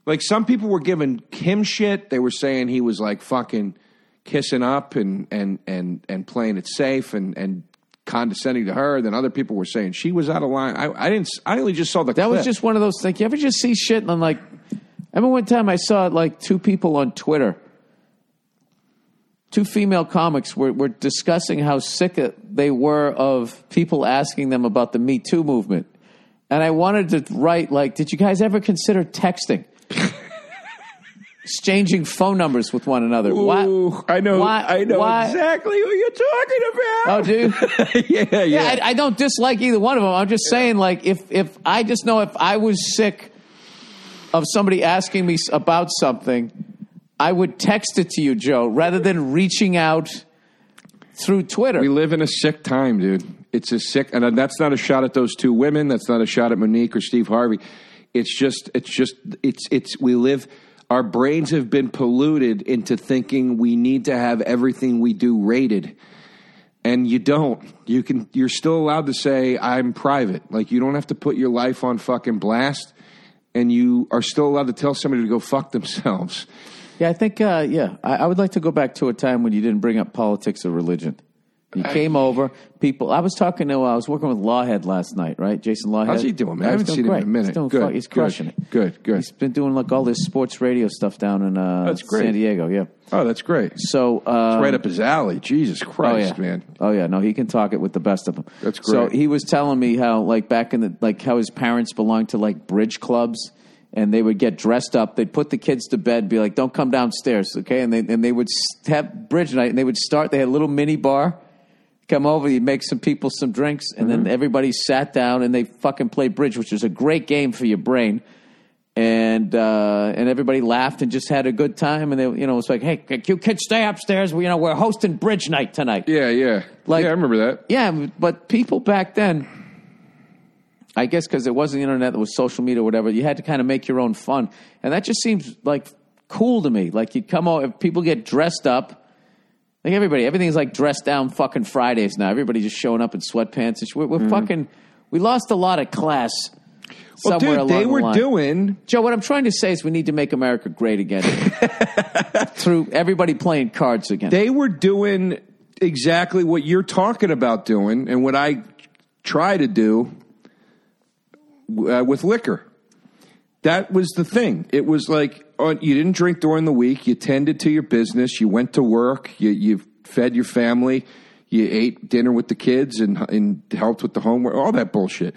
Like some people were giving him shit. They were saying he was like fucking kissing up and and and and playing it safe and and condescending to her. Then other people were saying she was out of line. I, I didn't. I only just saw the. That was just one of those things. You ever just see shit and I'm like, I remember one time I saw like two people on Twitter, two female comics were, were discussing how sick they were of people asking them about the Me Too movement. And I wanted to write like, did you guys ever consider texting? Exchanging phone numbers with one another. Ooh, I know. why- I know why- exactly who you're talking about. Oh, dude. yeah, yeah. Yeah, I, I don't dislike either one of them. I'm just saying, like, if if I just know if I was sick of somebody asking me about something, I would text it to you, Joe, rather than reaching out through Twitter. We live in a sick time, dude. It's a sick, and uh, that's not a shot at those two women. That's not a shot at Mo'Nique or Steve Harvey. It's just, it's just, it's, it's. We live. Our brains have been polluted into thinking we need to have everything we do rated, and you don't. You can. You're still allowed to say I'm private. Like you don't have to put your life on fucking blast, and you are still allowed to tell somebody to go fuck themselves. yeah, I think, uh, yeah, I, I would like to go back to a time when you didn't bring up politics or religion. He came over. People, I was talking to, I was working with Lawhead last night, right? Jason Lawhead. How's he doing, man? I haven't seen him in a minute. He's, doing Good, he's good, crushing it. good, good. He's been doing like all this sports radio stuff down in uh, That's great. San Diego. Yeah. Oh, that's great. So uh, right up his alley. Jesus Oh Christ, yeah, man. Oh yeah, no, he can talk it with the best of them. That's great. So great. he was telling me how, like back in the, like how his parents belonged to like bridge clubs, and they would get dressed up. They'd put the kids to bed, be like, "Don't come downstairs, okay?" And they and they would s- have bridge night, and they would start. They had a little mini bar. Come over, you make some people some drinks, and Mm-hmm. then everybody sat down and they fucking played bridge, which is a great game for your brain. And uh, and everybody laughed and just had a good time. And they, you know, it's like, hey, you kids, stay upstairs. We, you know, we're hosting bridge night tonight. Yeah, yeah. Like- yeah, I remember that. Yeah, but people back then, I guess because it wasn't the internet, it was social media or whatever, you had to kind of make your own fun. And that just seems like cool to me. Like you come over, if people get dressed up, like everybody, everything's like dressed down fucking Fridays now. Everybody just showing up in sweatpants. And sh- we're, we're fucking, we lost a lot of class Well, somewhere dude, along they the were line. doing. Joe, what I'm trying to say is we need to make America great again through everybody playing cards again. They were doing exactly what you're talking about doing, and what I try to do uh, with liquor. That was the thing. It was like uh, you didn't drink during the week. You tended to your business. You went to work. You, you fed your family. You ate dinner with the kids and, and helped with the homework. All that bullshit.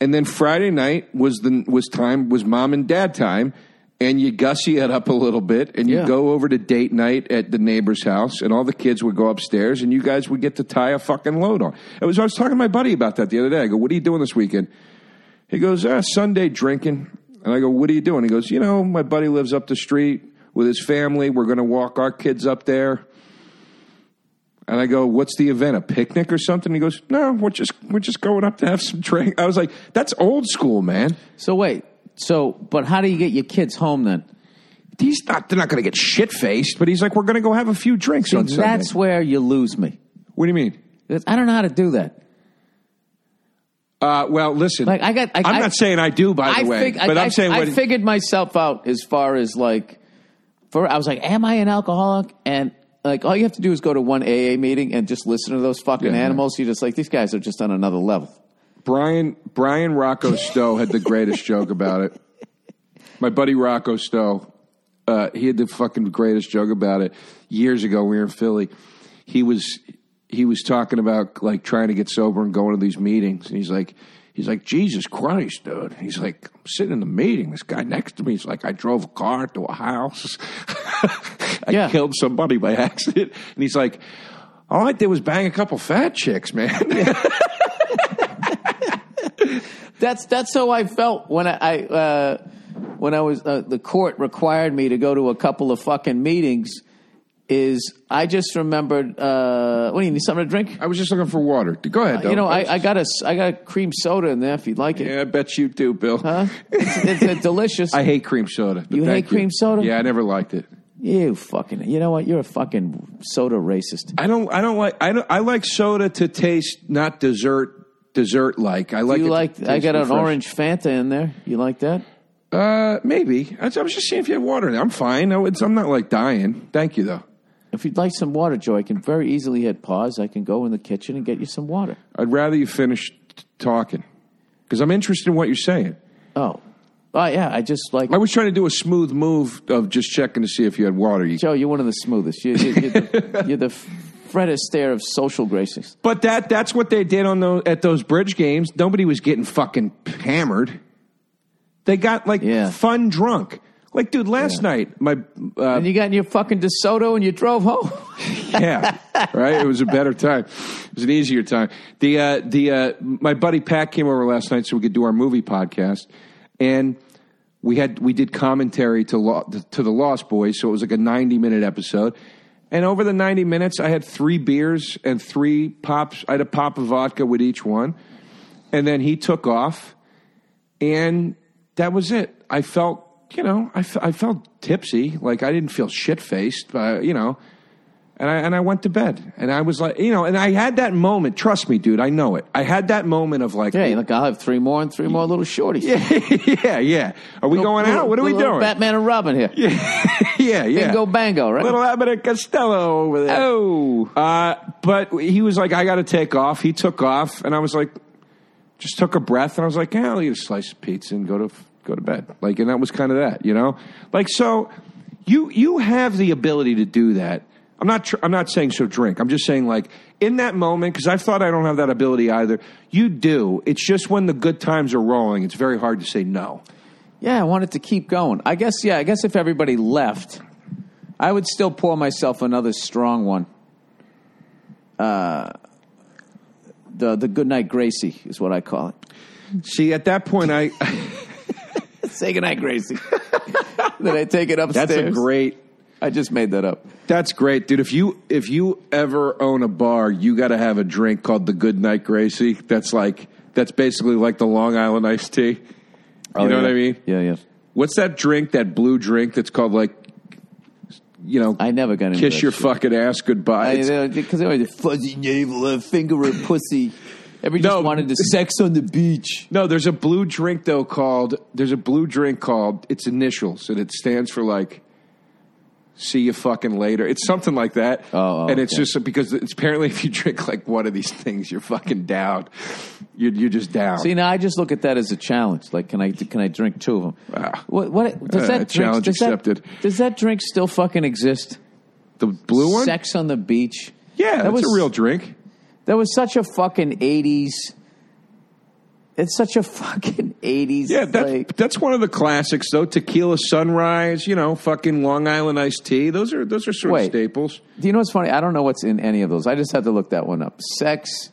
And then Friday night was the was time was mom and dad time, and you gussy it up a little bit, and you Yeah. go over to date night at the neighbor's house, and all the kids would go upstairs, and you guys would get to tie a fucking load on. It was I was talking to my buddy about that the other day. I go, "What are you doing this weekend?" He goes, ah, Sunday drinking. And I go, what are you doing? He goes, you know, my buddy lives up the street with his family. We're going to walk our kids up there. And I go, what's the event? A picnic or something? He goes, no, we're just we're just going up to have some drink. I was like, that's old school, man. So wait, so but how do you get your kids home then? He's not. They're not going to get shit faced, but he's like, we're going to go have a few drinks on Sunday. That's where you lose me. what do you mean? I don't know how to do that. Uh, well, listen. Like I got, I, I'm I- not saying I do, by the I way, fig- but I, I'm saying I, what I figured myself out as far as like, for I was like, am I an alcoholic? And like, all you have to do is go to one AA meeting and just listen to those fucking Yeah. animals. You're just like, these guys are just on another level. Brian Brian Rocco Stowe had the greatest joke about it. My buddy Rocco Stowe, uh, he had the fucking greatest joke about it years ago. when We were in Philly. He was he was talking about like trying to get sober and going to these meetings, and he's like. He's like, Jesus Christ, dude. He's like, I'm sitting in the meeting. This guy next to me, he's like, I drove a car to a house. I Yeah. killed somebody by accident. And he's like, all I did was bang a couple fat chicks, man. That's that's how I felt when I, I uh, when I was uh, the court required me to go to a couple of fucking meetings. Is I just remembered. Uh, what do you need? Something to drink? I was just looking for water. Go ahead. You know, I, I got a I got a cream soda in there if you'd like it. Yeah, I bet you do, Bill. Huh? It's, it's a delicious. I hate cream soda. but You hate thank cream soda? Yeah, I never liked it. you fucking. You know what? You're a fucking soda racist. I don't. I don't like. I don't. I like soda to taste not dessert. Dessert like. I like. you it to like? I taste got an refreshing. orange Fanta in there. You like that? Uh, maybe. I, I was just seeing if you had water. in there. I'm fine. I would, I'm not like dying. Thank you though. If you'd like some water, Joe, I can very easily hit pause. I can go in the kitchen and get you some water. I'd rather you finish t- talking because I'm interested in what you're saying. Oh, oh yeah. I just like I was trying to do a smooth move of just checking to see if you had water. You, Joe. You're one of the smoothest. You, you, you're, the, you're the Fred Astaire of social graces. But that that's what they did on the at those bridge games. Nobody was getting fucking hammered. They got like Yeah. fun drunk. Like, dude, last night my uh, And you got in your fucking DeSoto and you drove home. yeah, right. It was a better time. It was an easier time. The uh, the uh, my buddy Pat came over last night so we could do our movie podcast, and we had we did commentary to Lo- to the Lost Boys. So it was like a ninety minute episode. And over the ninety minutes, I had three beers and three pops. I had a pop of vodka with each one, and then he took off, and that was it. I felt, you know, I, I felt tipsy. Like I didn't feel shit faced, but you know. And I, and I went to bed. And I was like, you know, and I had that moment. Trust me, dude, I know it. I had that moment of like, Hey, look, I'll have three more and three more little shorties. yeah, yeah. yeah. Are we going out? What are we doing? Batman and Robin here. yeah, yeah. Bingo bango, right? Little Abbott and Costello over there. oh. Uh, but he was like, I got to take off. He took off, and I was like, just took a breath, and I was like, yeah, I'll eat a slice of pizza and go to go to bed. Like, and that was kind of that, you know. Like, so you you have the ability to do that. I'm not tr- I'm not saying so drink. I'm just saying like in that moment because I've thought I don't have that ability either. You do. It's just when the good times are rolling, it's very hard to say no. Yeah, I wanted to keep going. I guess, yeah, I guess if everybody left, I would still pour myself another strong one. Uh, the the good night Gracie is what I call it. See, at that point, I Say goodnight, Gracie. then I take it upstairs. that's a great. I just made that up. That's great, dude. If you if you ever own a bar, you got to have a drink called the Good Night Gracie. That's like that's basically like the Long Island iced tea. You Oh, know yeah. what I mean? Yeah, yeah. What's that drink? That blue drink that's called like, you know, I never got into kiss your shit. fucking ass goodbye. It's- Because they always fuzzy navel, uh, finger a pussy. Every No. just wanted to sex on the beach. no, there's a blue drink though called. There's a blue drink called. Its initials and it stands for like. See you fucking later. It's something like that. Oh, oh, and it's okay. just because it's apparently if you drink like one of these things, you're fucking down. You're, you're just down. See, now I just look at that as a challenge. Like, can I can I drink two of them? Ah. What, what does Uh, that drink, challenge does that- accepted. does that drink still fucking exist? the blue one? Sex on the beach. Yeah, That that's was- a real drink. That was such a fucking eighties. It's such a fucking eighties. Yeah, that's, like, that's one of the classics though. Tequila Sunrise, you know, fucking Long Island iced tea. Those are those are sort Wait. of staples. do you know what's funny? I don't know what's in any of those. I just had to look that one up. Sex.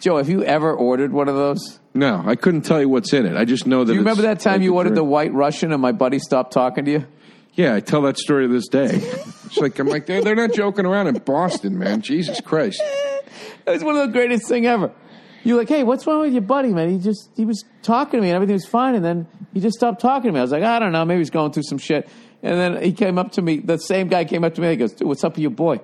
Joe, have you ever ordered one of those? No, I couldn't tell you what's in it. I just know that. Do you remember that time you ordered the. White Russian and my buddy stopped talking to you? Yeah, I tell that story to this day. it's like I'm like they're, they're not joking around in Boston, man. Jesus Christ. It was one of the greatest thing ever. You're like, hey, what's wrong with your buddy, man? He just he was talking to me and everything was fine, and then he just stopped talking to me. I was like, I don't know, maybe he's going through some shit. And then he came up to me. The same guy came up to me. He goes, dude, what's up with your boy?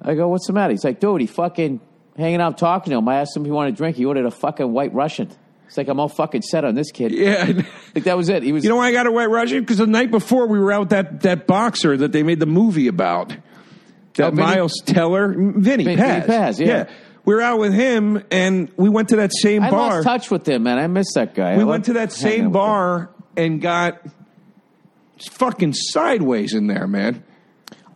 I go, what's the matter? He's like, dude, he fucking hanging out talking to him. I asked him if he wanted a drink. He ordered a fucking White Russian. It's like I'm all fucking set on this kid. Yeah. Like that was it. He was. You know why I got a White Russian? Because the night before we were out with that that boxer that they made the movie about. Uh, uh, that Oh, Miles Teller, Vinny Vin- Paz. Paz, yeah. We were out with him, and we went to that same I bar. lost touch with him, man. I miss that guy. we I went loved to that hanging out same with him. bar and got fucking sideways in there, man.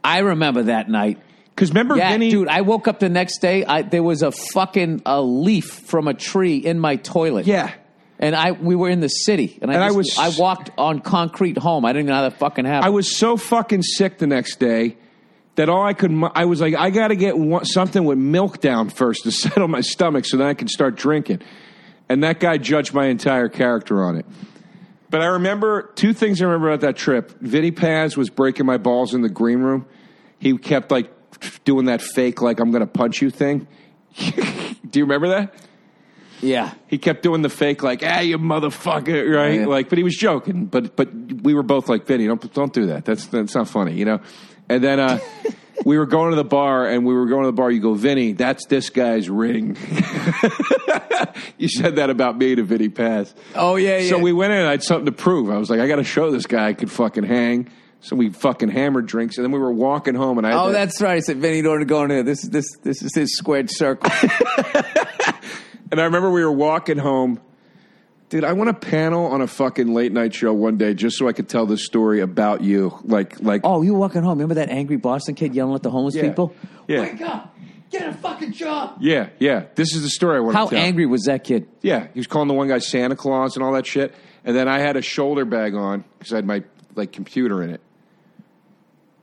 I remember that night. Because remember, Yeah, Vinny, dude, I woke up the next day. I, there was a fucking a leaf from a tree in my toilet. yeah, and I we were in the city, and I And I just- was- I walked on concrete home. I didn't know how that fucking happened. I was so fucking sick the next day that all I could, I was like, I got to get one, something with milk down first to settle my stomach so then I can start drinking. And that guy judged my entire character on it. But I remember two things I remember about that trip. Vinny Paz was breaking my balls in the green room. He kept like doing that fake, like I'm going to punch you thing. Do you remember that? yeah. He kept doing the fake, like, ah, you motherfucker, right? Yeah. Like, but he was joking. But but we were both like, Vinny, don't don't do that. That's that's not funny, you know. And then uh, we were going to the bar, and we were going to the bar. You go, Vinny, that's this guy's ring. you said that about me to Vinny Paz. Oh yeah, yeah. So we went in. I had something to prove. I was like, I got to show this guy I could fucking hang. So we fucking hammered drinks, and then we were walking home, and I had Oh, to- that's right. I said, Vinny, don't go in there. This is this this is his squared circle. And I remember we were walking home. Dude, I want a panel on a fucking late night show one day just so I could tell this story about you. Like, like, oh, you were walking home. Remember that angry Boston kid yelling at the homeless Yeah. people? Yeah. Oh Wake up! Get a fucking job! yeah, yeah. This is the story I want How to tell. angry was that kid? Yeah, he was calling the one guy Santa Claus and all that shit. And then I had a shoulder bag on because I had my like computer in it.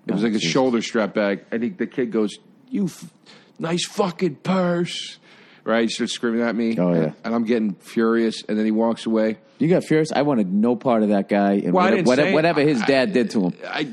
It was Oh, like a shoulder strap bag. And he, the kid goes, "You f- nice fucking purse." Right? He starts screaming at me. Oh, yeah. And I'm getting furious. And then he walks away. You got furious. I wanted no part of that guy and Well, whatever, whatever, whatever his I- dad did to him. I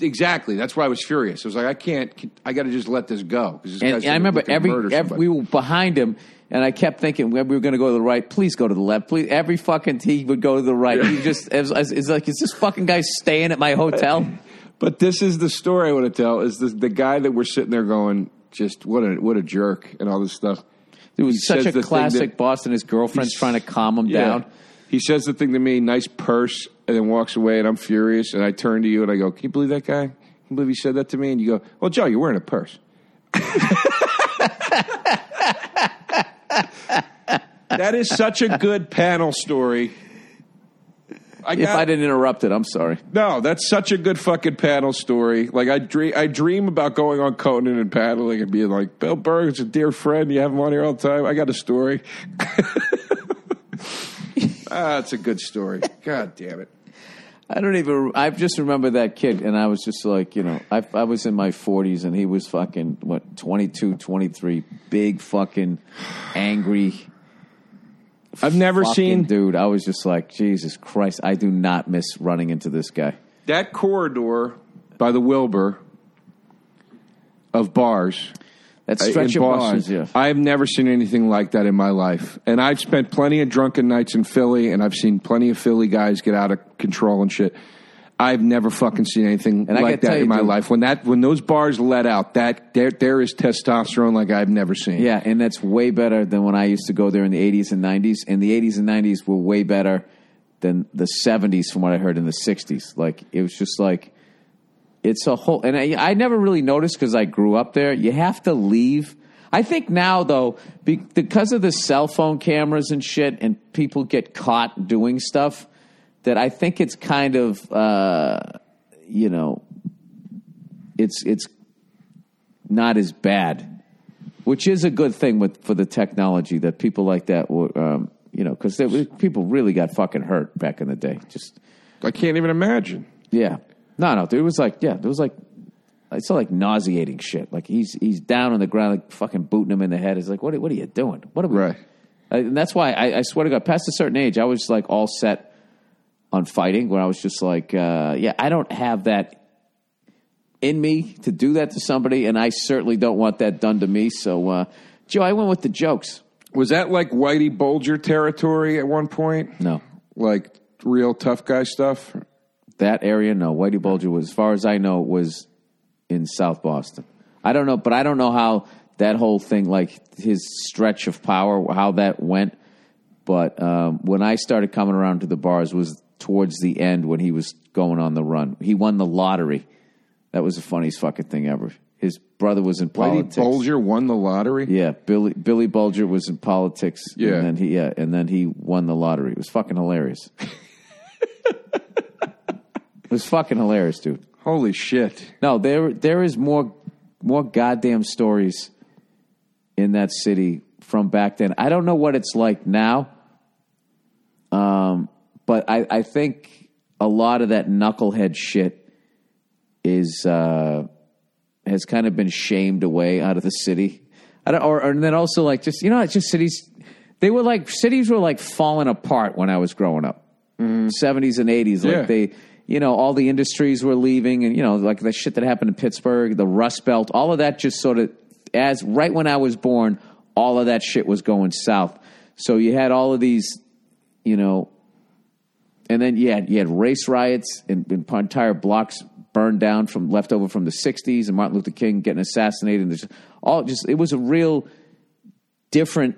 exactly. That's why I was furious. I was like, I can't. I got to just let this go because this And, guy's and I remember every, every we were behind him, and I kept thinking we were going to go to the right. Please go to the left. Please, every fucking he would go to the right. He just it's like is this fucking guy staying at my hotel? But this is the story I want to tell. Is the the guy that we're sitting there going, just what a what a jerk and all this stuff. It was He such a classic that- Boston. His girlfriend's trying to calm him down. He says the thing to me, nice purse, and then walks away, and I'm furious. And I turn to you and I go, Can you believe that guy? Can you believe he said that to me? And you go, Well, Joe, you're wearing a purse. that is such a good panel story. I If got- I didn't interrupt it, I'm sorry. no, that's such a good fucking paddle story. Like I dream, I dream about going on Conan and paddling and being like, Bill Burr is a dear friend. You have him on here all the time. I got a story. ah, it's a good story. God damn it. I don't even. I just remember that kid, and I was just like, you know, I, I was in my 40s, and he was fucking what 22, 23, big fucking angry. I've never seen dude. I was just like, Jesus Christ! I do not miss running into this guy. that corridor by the Wilbur of bars. That uh, stretch in of Boston. bars, yeah. I've never seen anything like that in my life. And I've spent plenty of drunken nights in Philly, and I've seen plenty of Philly guys get out of control and shit. I've never fucking seen anything And like that you, in my dude- life. When that when those bars let out, that there there is testosterone like I've never seen. Yeah, and that's way better than when I used to go there in the 80s and 90s. And the 80s and 90s were way better than the 70s, from what I heard in the 60s. Like, it was just like, it's a whole. And I, I never really noticed because I grew up there. You have to leave. I think now, though, because of the cell phone cameras and shit, and people get caught doing stuff, that I think it's kind of, uh, you know, it's it's not as bad which is a good thing with for the technology that people like that were, um, you know, because people really got fucking hurt back in the day. Just I can't even imagine. yeah, no, no, dude, it was like yeah, it was like it's all like nauseating shit. Like he's he's down on the ground, like fucking booting him in the head. It's like what are- what are you doing? What are we? Right. And that's why I, I swear to God, past a certain age, I was like all set on fighting. Where I was just like, uh, yeah, I don't have that in me to do that to somebody, and I certainly don't want that done to me. So, uh, Joe, I went with the jokes. Was that like Whitey Bulger territory at one point? No, Like real tough guy stuff? that area, no. Whitey Bulger was, as far as I know, was in South Boston. I don't know, but I don't know how that whole thing, like his stretch of power, how that went. But um, when I started coming around to the bars was towards the end when he was going on the run. He won the lottery. That was the funniest fucking thing ever. His brother was in politics. Bulger won the lottery? Yeah, Billy Billy Bulger was in politics. Yeah. and then he yeah, and then he won the lottery. It was fucking hilarious. it was fucking hilarious, dude. Holy shit. No, there there is more more goddamn stories in that city from back then. I don't know what it's like now. Um, but I, I think a lot of that knucklehead shit is uh, has kind of been shamed away out of the city. I don't, or, or and then also like just you know it's just cities. They were like cities were like falling apart when I was growing up, seventies and eighties. Like Yeah. they, you know, all the industries were leaving, and you know, like the shit that happened in Pittsburgh, the Rust Belt, all of that just sort of as right when I was born, all of that shit was going south. So you had all of these, you know, and then you had you had race riots and, and entire blocks burned down from left over from the '60s, and Martin Luther King getting assassinated. And there's all just it was a real different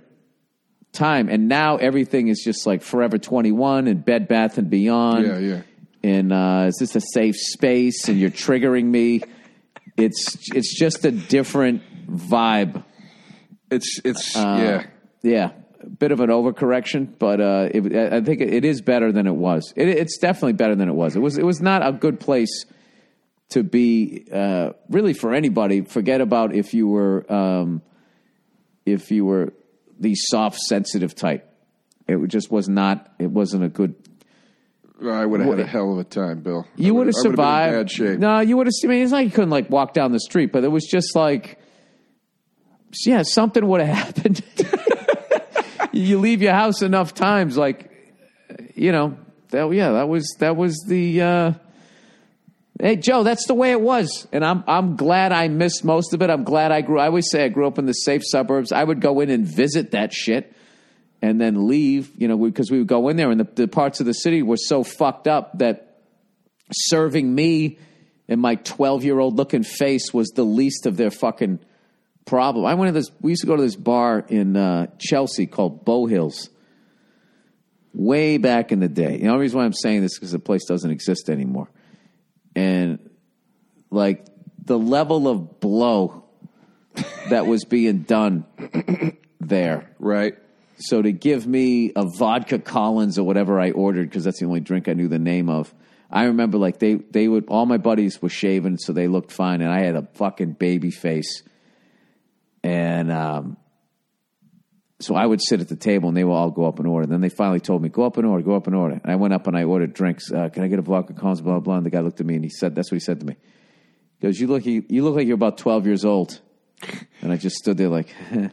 time, and now everything is just like Forever 21 and Bed Bath and Beyond. Yeah, yeah. And uh, is this a safe space? And you're triggering me. It's it's just a different vibe. It's it's Uh, yeah. Yeah, bit of an overcorrection, but uh, it, I think it is better than it was. It, it's definitely better than it was. It was it was not a good place to be uh, really for anybody. Forget about if you were um, if you were the soft, sensitive type. It just was not. It wasn't a good. I would have had a hell of a time, Bill. You would have survived. in bad shape. No, you would have. I mean, it's not like you couldn't like walk down the street, but it was just like, yeah, something would have happened. You leave your house enough times, like, you know, that yeah, that was that was the. Uh, Hey Joe, that's the way it was, and I'm I'm glad I missed most of it. I'm glad I grew. I always say I grew up in the safe suburbs. I would go in and visit that shit, and then leave. You know, because we, would go in there, and the, the parts of the city were so fucked up that serving me and my 12 year old looking face was the least of their fucking problem. I went to this, we used to go to this bar in uh, Chelsea called Bow Hills way back in the day. The only reason why I'm saying this is because the place doesn't exist anymore. And like the level of blow that was being done there. Right. So to give me a vodka Collins or whatever I ordered, because that's the only drink I knew the name of. I remember like they they would all my buddies were shaven, so they looked fine, and I had a fucking baby face, and um, so I would sit at the table, and they would all go up and order. And then they finally told me, "Go up and order, go up and order." And I went up and I ordered drinks. Uh, Can I get a vodka Collins? Blah blah. blah. And the guy looked at me and he said, "That's what he said to me." He goes, "You look you look like you're about twelve years old," and I just stood there like, and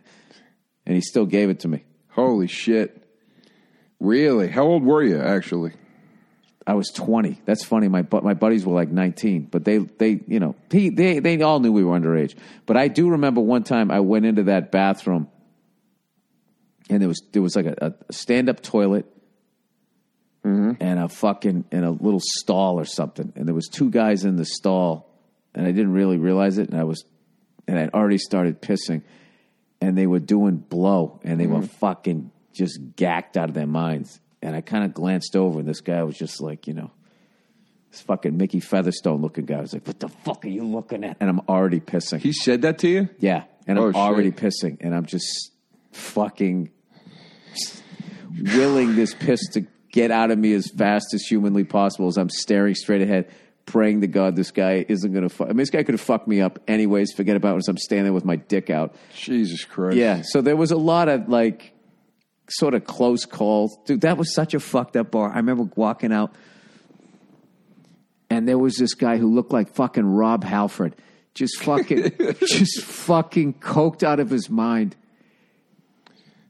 he still gave it to me. Holy shit. Really? How old were you actually? I was 20. That's funny. My my buddies were like 19, but they they you know he, they they all knew we were underage. But I do remember one time I went into that bathroom, and there was there was like a, a stand up toilet, mm-hmm. and a fucking and a little stall or something, and there was two guys in the stall, and I didn't really realize it, and I was, and I'd already started pissing, and they were doing blow, and they were mm-hmm. fucking just gacked out of their minds. And I kind of glanced over, and this guy was just like, you know, this fucking Mickey Featherstone looking guy. I was like, what the fuck are you looking at? And I'm already pissing. He said that to you? yeah. And Oh, I'm shit. already pissing, and I'm just fucking willing this piss to get out of me as fast as humanly possible as I'm staring straight ahead, praying to God this guy isn't going to fuck. I mean, this guy could have fucked me up anyways. Forget about it as I'm standing there with my dick out. Jesus Christ. Yeah. So there was a lot of like sort of close calls. Dude, that was such a fucked up bar. I remember walking out and there was this guy who looked like fucking Rob Halford. Just fucking, just fucking coked out of his mind.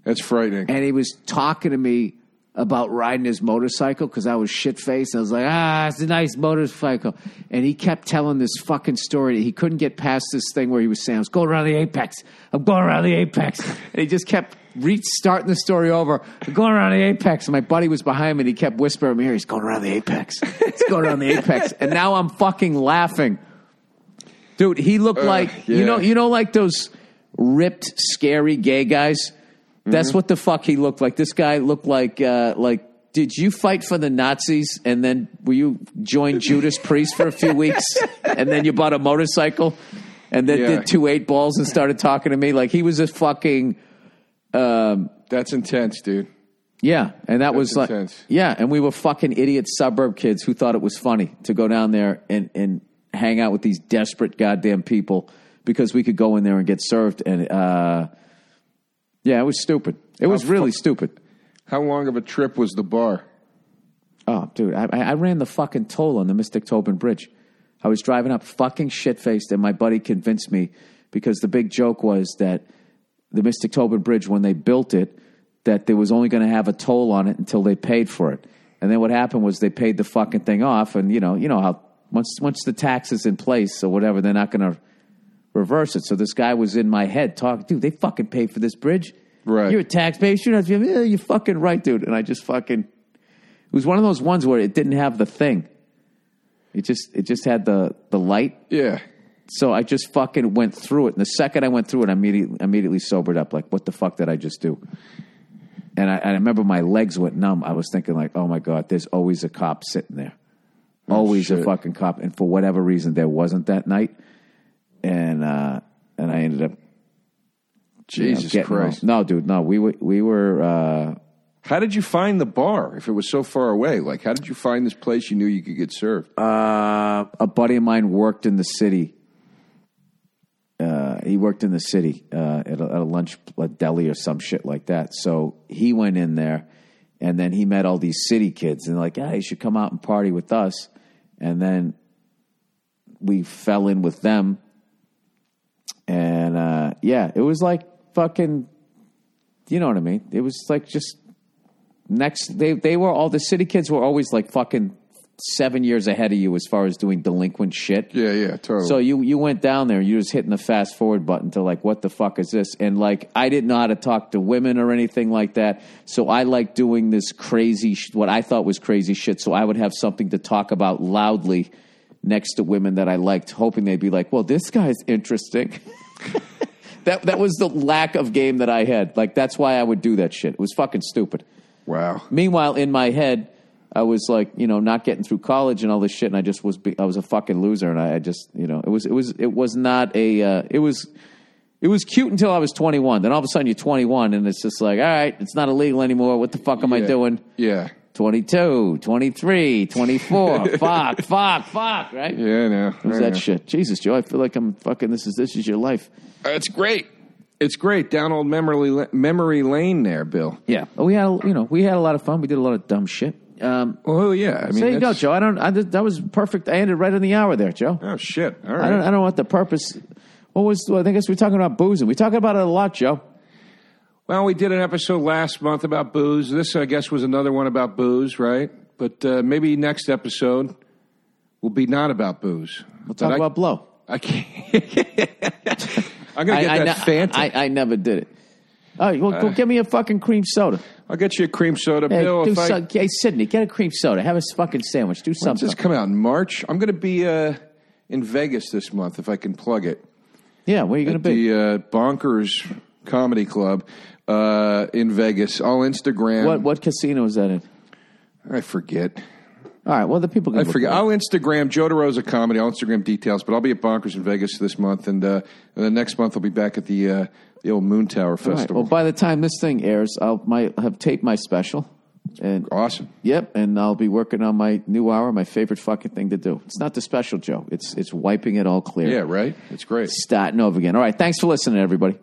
That's frightening. And he was talking to me about riding his motorcycle because I was shit faced. I was like, ah, it's a nice motorcycle. And he kept telling this fucking story. He couldn't get past this thing where he was saying, I was going around the apex. I'm going around the apex. And he just kept restarting the story over. Going around the apex. And my buddy was behind me and he kept whispering in my ear, he's going around the apex. He's going around the apex. And now I'm fucking laughing. Dude, he looked like, you yeah. know, you know, like those ripped, scary gay guys? That's Mm-hmm. what the fuck he looked like. This guy looked like uh, like. Did you fight for the Nazis and then were you joined Judas Priest for a few weeks and then you bought a motorcycle and then Yeah. did two eight balls and started talking to me like he was a fucking That's intense, dude. yeah and that was like intense. yeah and we were fucking idiot suburb kids who thought it was funny to go down there and and hang out with these desperate goddamn people because we could go in there and get served and uh yeah it was stupid it was really stupid How long of a trip was the bar? Oh, dude, I, I ran the fucking toll on the Mystic Tobin Bridge. I was driving up fucking shit faced, and my buddy convinced me because the big joke was that the Mystic Tobin Bridge, when they built it, that there was only going to have a toll on it until they paid for it. And then what happened was they paid the fucking thing off, and you know, you know how once once the tax is in place or whatever, they're not going to reverse it. So this guy was in my head talking, dude, they fucking paid for this bridge. Right. You're a taxpayer. You shouldn't. Yeah, you're fucking right, dude. And I just fucking. It was one of those ones where it didn't have the thing. It just it just had the the light. Yeah. So I just fucking went through it. And the second I went through it, I immediately immediately sobered up. Like, what the fuck did I just do? And I, I remember my legs went numb. I was thinking like, oh my god, there's always a cop sitting there, always a fucking cop. And for whatever reason, there wasn't that night. And uh, and I ended up you know, Jesus Christ. No, dude, no. We were we were. Uh, How did you find the bar if it was so far away? Like, how did you find this place you knew you could get served? Uh, a buddy of mine worked in the city. He worked in the city uh, at, a, at a lunch a deli or some shit like that. So he went in there, and then he met all these city kids, and like, "Yeah, you should come out and party with us." And then we fell in with them, and uh, yeah, it was like fucking. You know what I mean? It was like just next they they were all the city kids were always like fucking seven years ahead of you as far as doing delinquent shit. yeah, yeah, totally. So you you went down there, you just hitting the fast forward button to like, what the fuck is this? And like, I didn't know how to talk to women or anything like that. So I like doing this crazy, sh- what I thought was crazy shit. So I would have something to talk about loudly, next to women that I liked, hoping they'd be like, "Well, this guy's interesting." that that was the lack of game that I had. Like that's why I would do that shit. It was fucking stupid. Wow. Meanwhile, in my head, I was like, you know, not getting through college and all this shit, and I just was, be- I was a fucking loser, and I, I just, you know, it was, it was, it was not a, uh, it was, it was cute until I was 21. Then all of a sudden you're 21, and it's just like, all right, it's not illegal anymore. What the fuck am I doing? Yeah. 22, 23, 24, fuck, fuck, fuck, right? Yeah, no. It was that shit. Jesus, Joe, I feel like I'm fucking, this is, this is your life. It's great. It's great. Down old memory memory lane there, Bill. Yeah. We had, you know, we had a lot of fun. We did a lot of dumb shit. Um, Oh yeah. I mean, there you go, Joe. I don't, I, that was perfect. I ended right on the hour there, Joe. Oh shit. All I don't, I don't know what the purpose. What was? Well, I think we're talking about boozing. We talking about it a lot, Joe. Well, we did an episode last month about booze. This, I guess, was another one about booze, right? But uh, maybe next episode will be not about booze. We'll talk I, about blow. I can't. I'm gonna get I, I, that Fanta. I, I never did it. All right, well, go get me a fucking cream soda. I'll get you a cream soda, Hey, Bill. do If I, hey, Sydney, get a cream soda. Have a fucking sandwich. Do When's something. this come out in March? I'm going to be uh, in Vegas this month if I can plug it. yeah, where are you going to be? The uh, Bonkers Comedy Club uh, in Vegas. I'll Instagram. what what casino is that in? I forget. All right, well, the people can I forget. I'll Instagram Joe DeRosa Comedy. I'll Instagram details, but I'll be at Bonkers in Vegas this month, and, uh, and then next month I'll be back at the uh, the old Moontower All right, Festival. Well, by the time this thing airs, I'll might have taped my special. And awesome. Yep, and I'll be working on my new hour, my favorite fucking thing to do. It's not the special, Joe. It's it's wiping it all clear. Yeah, right. It's great. Starting over again. All right, thanks for listening, everybody.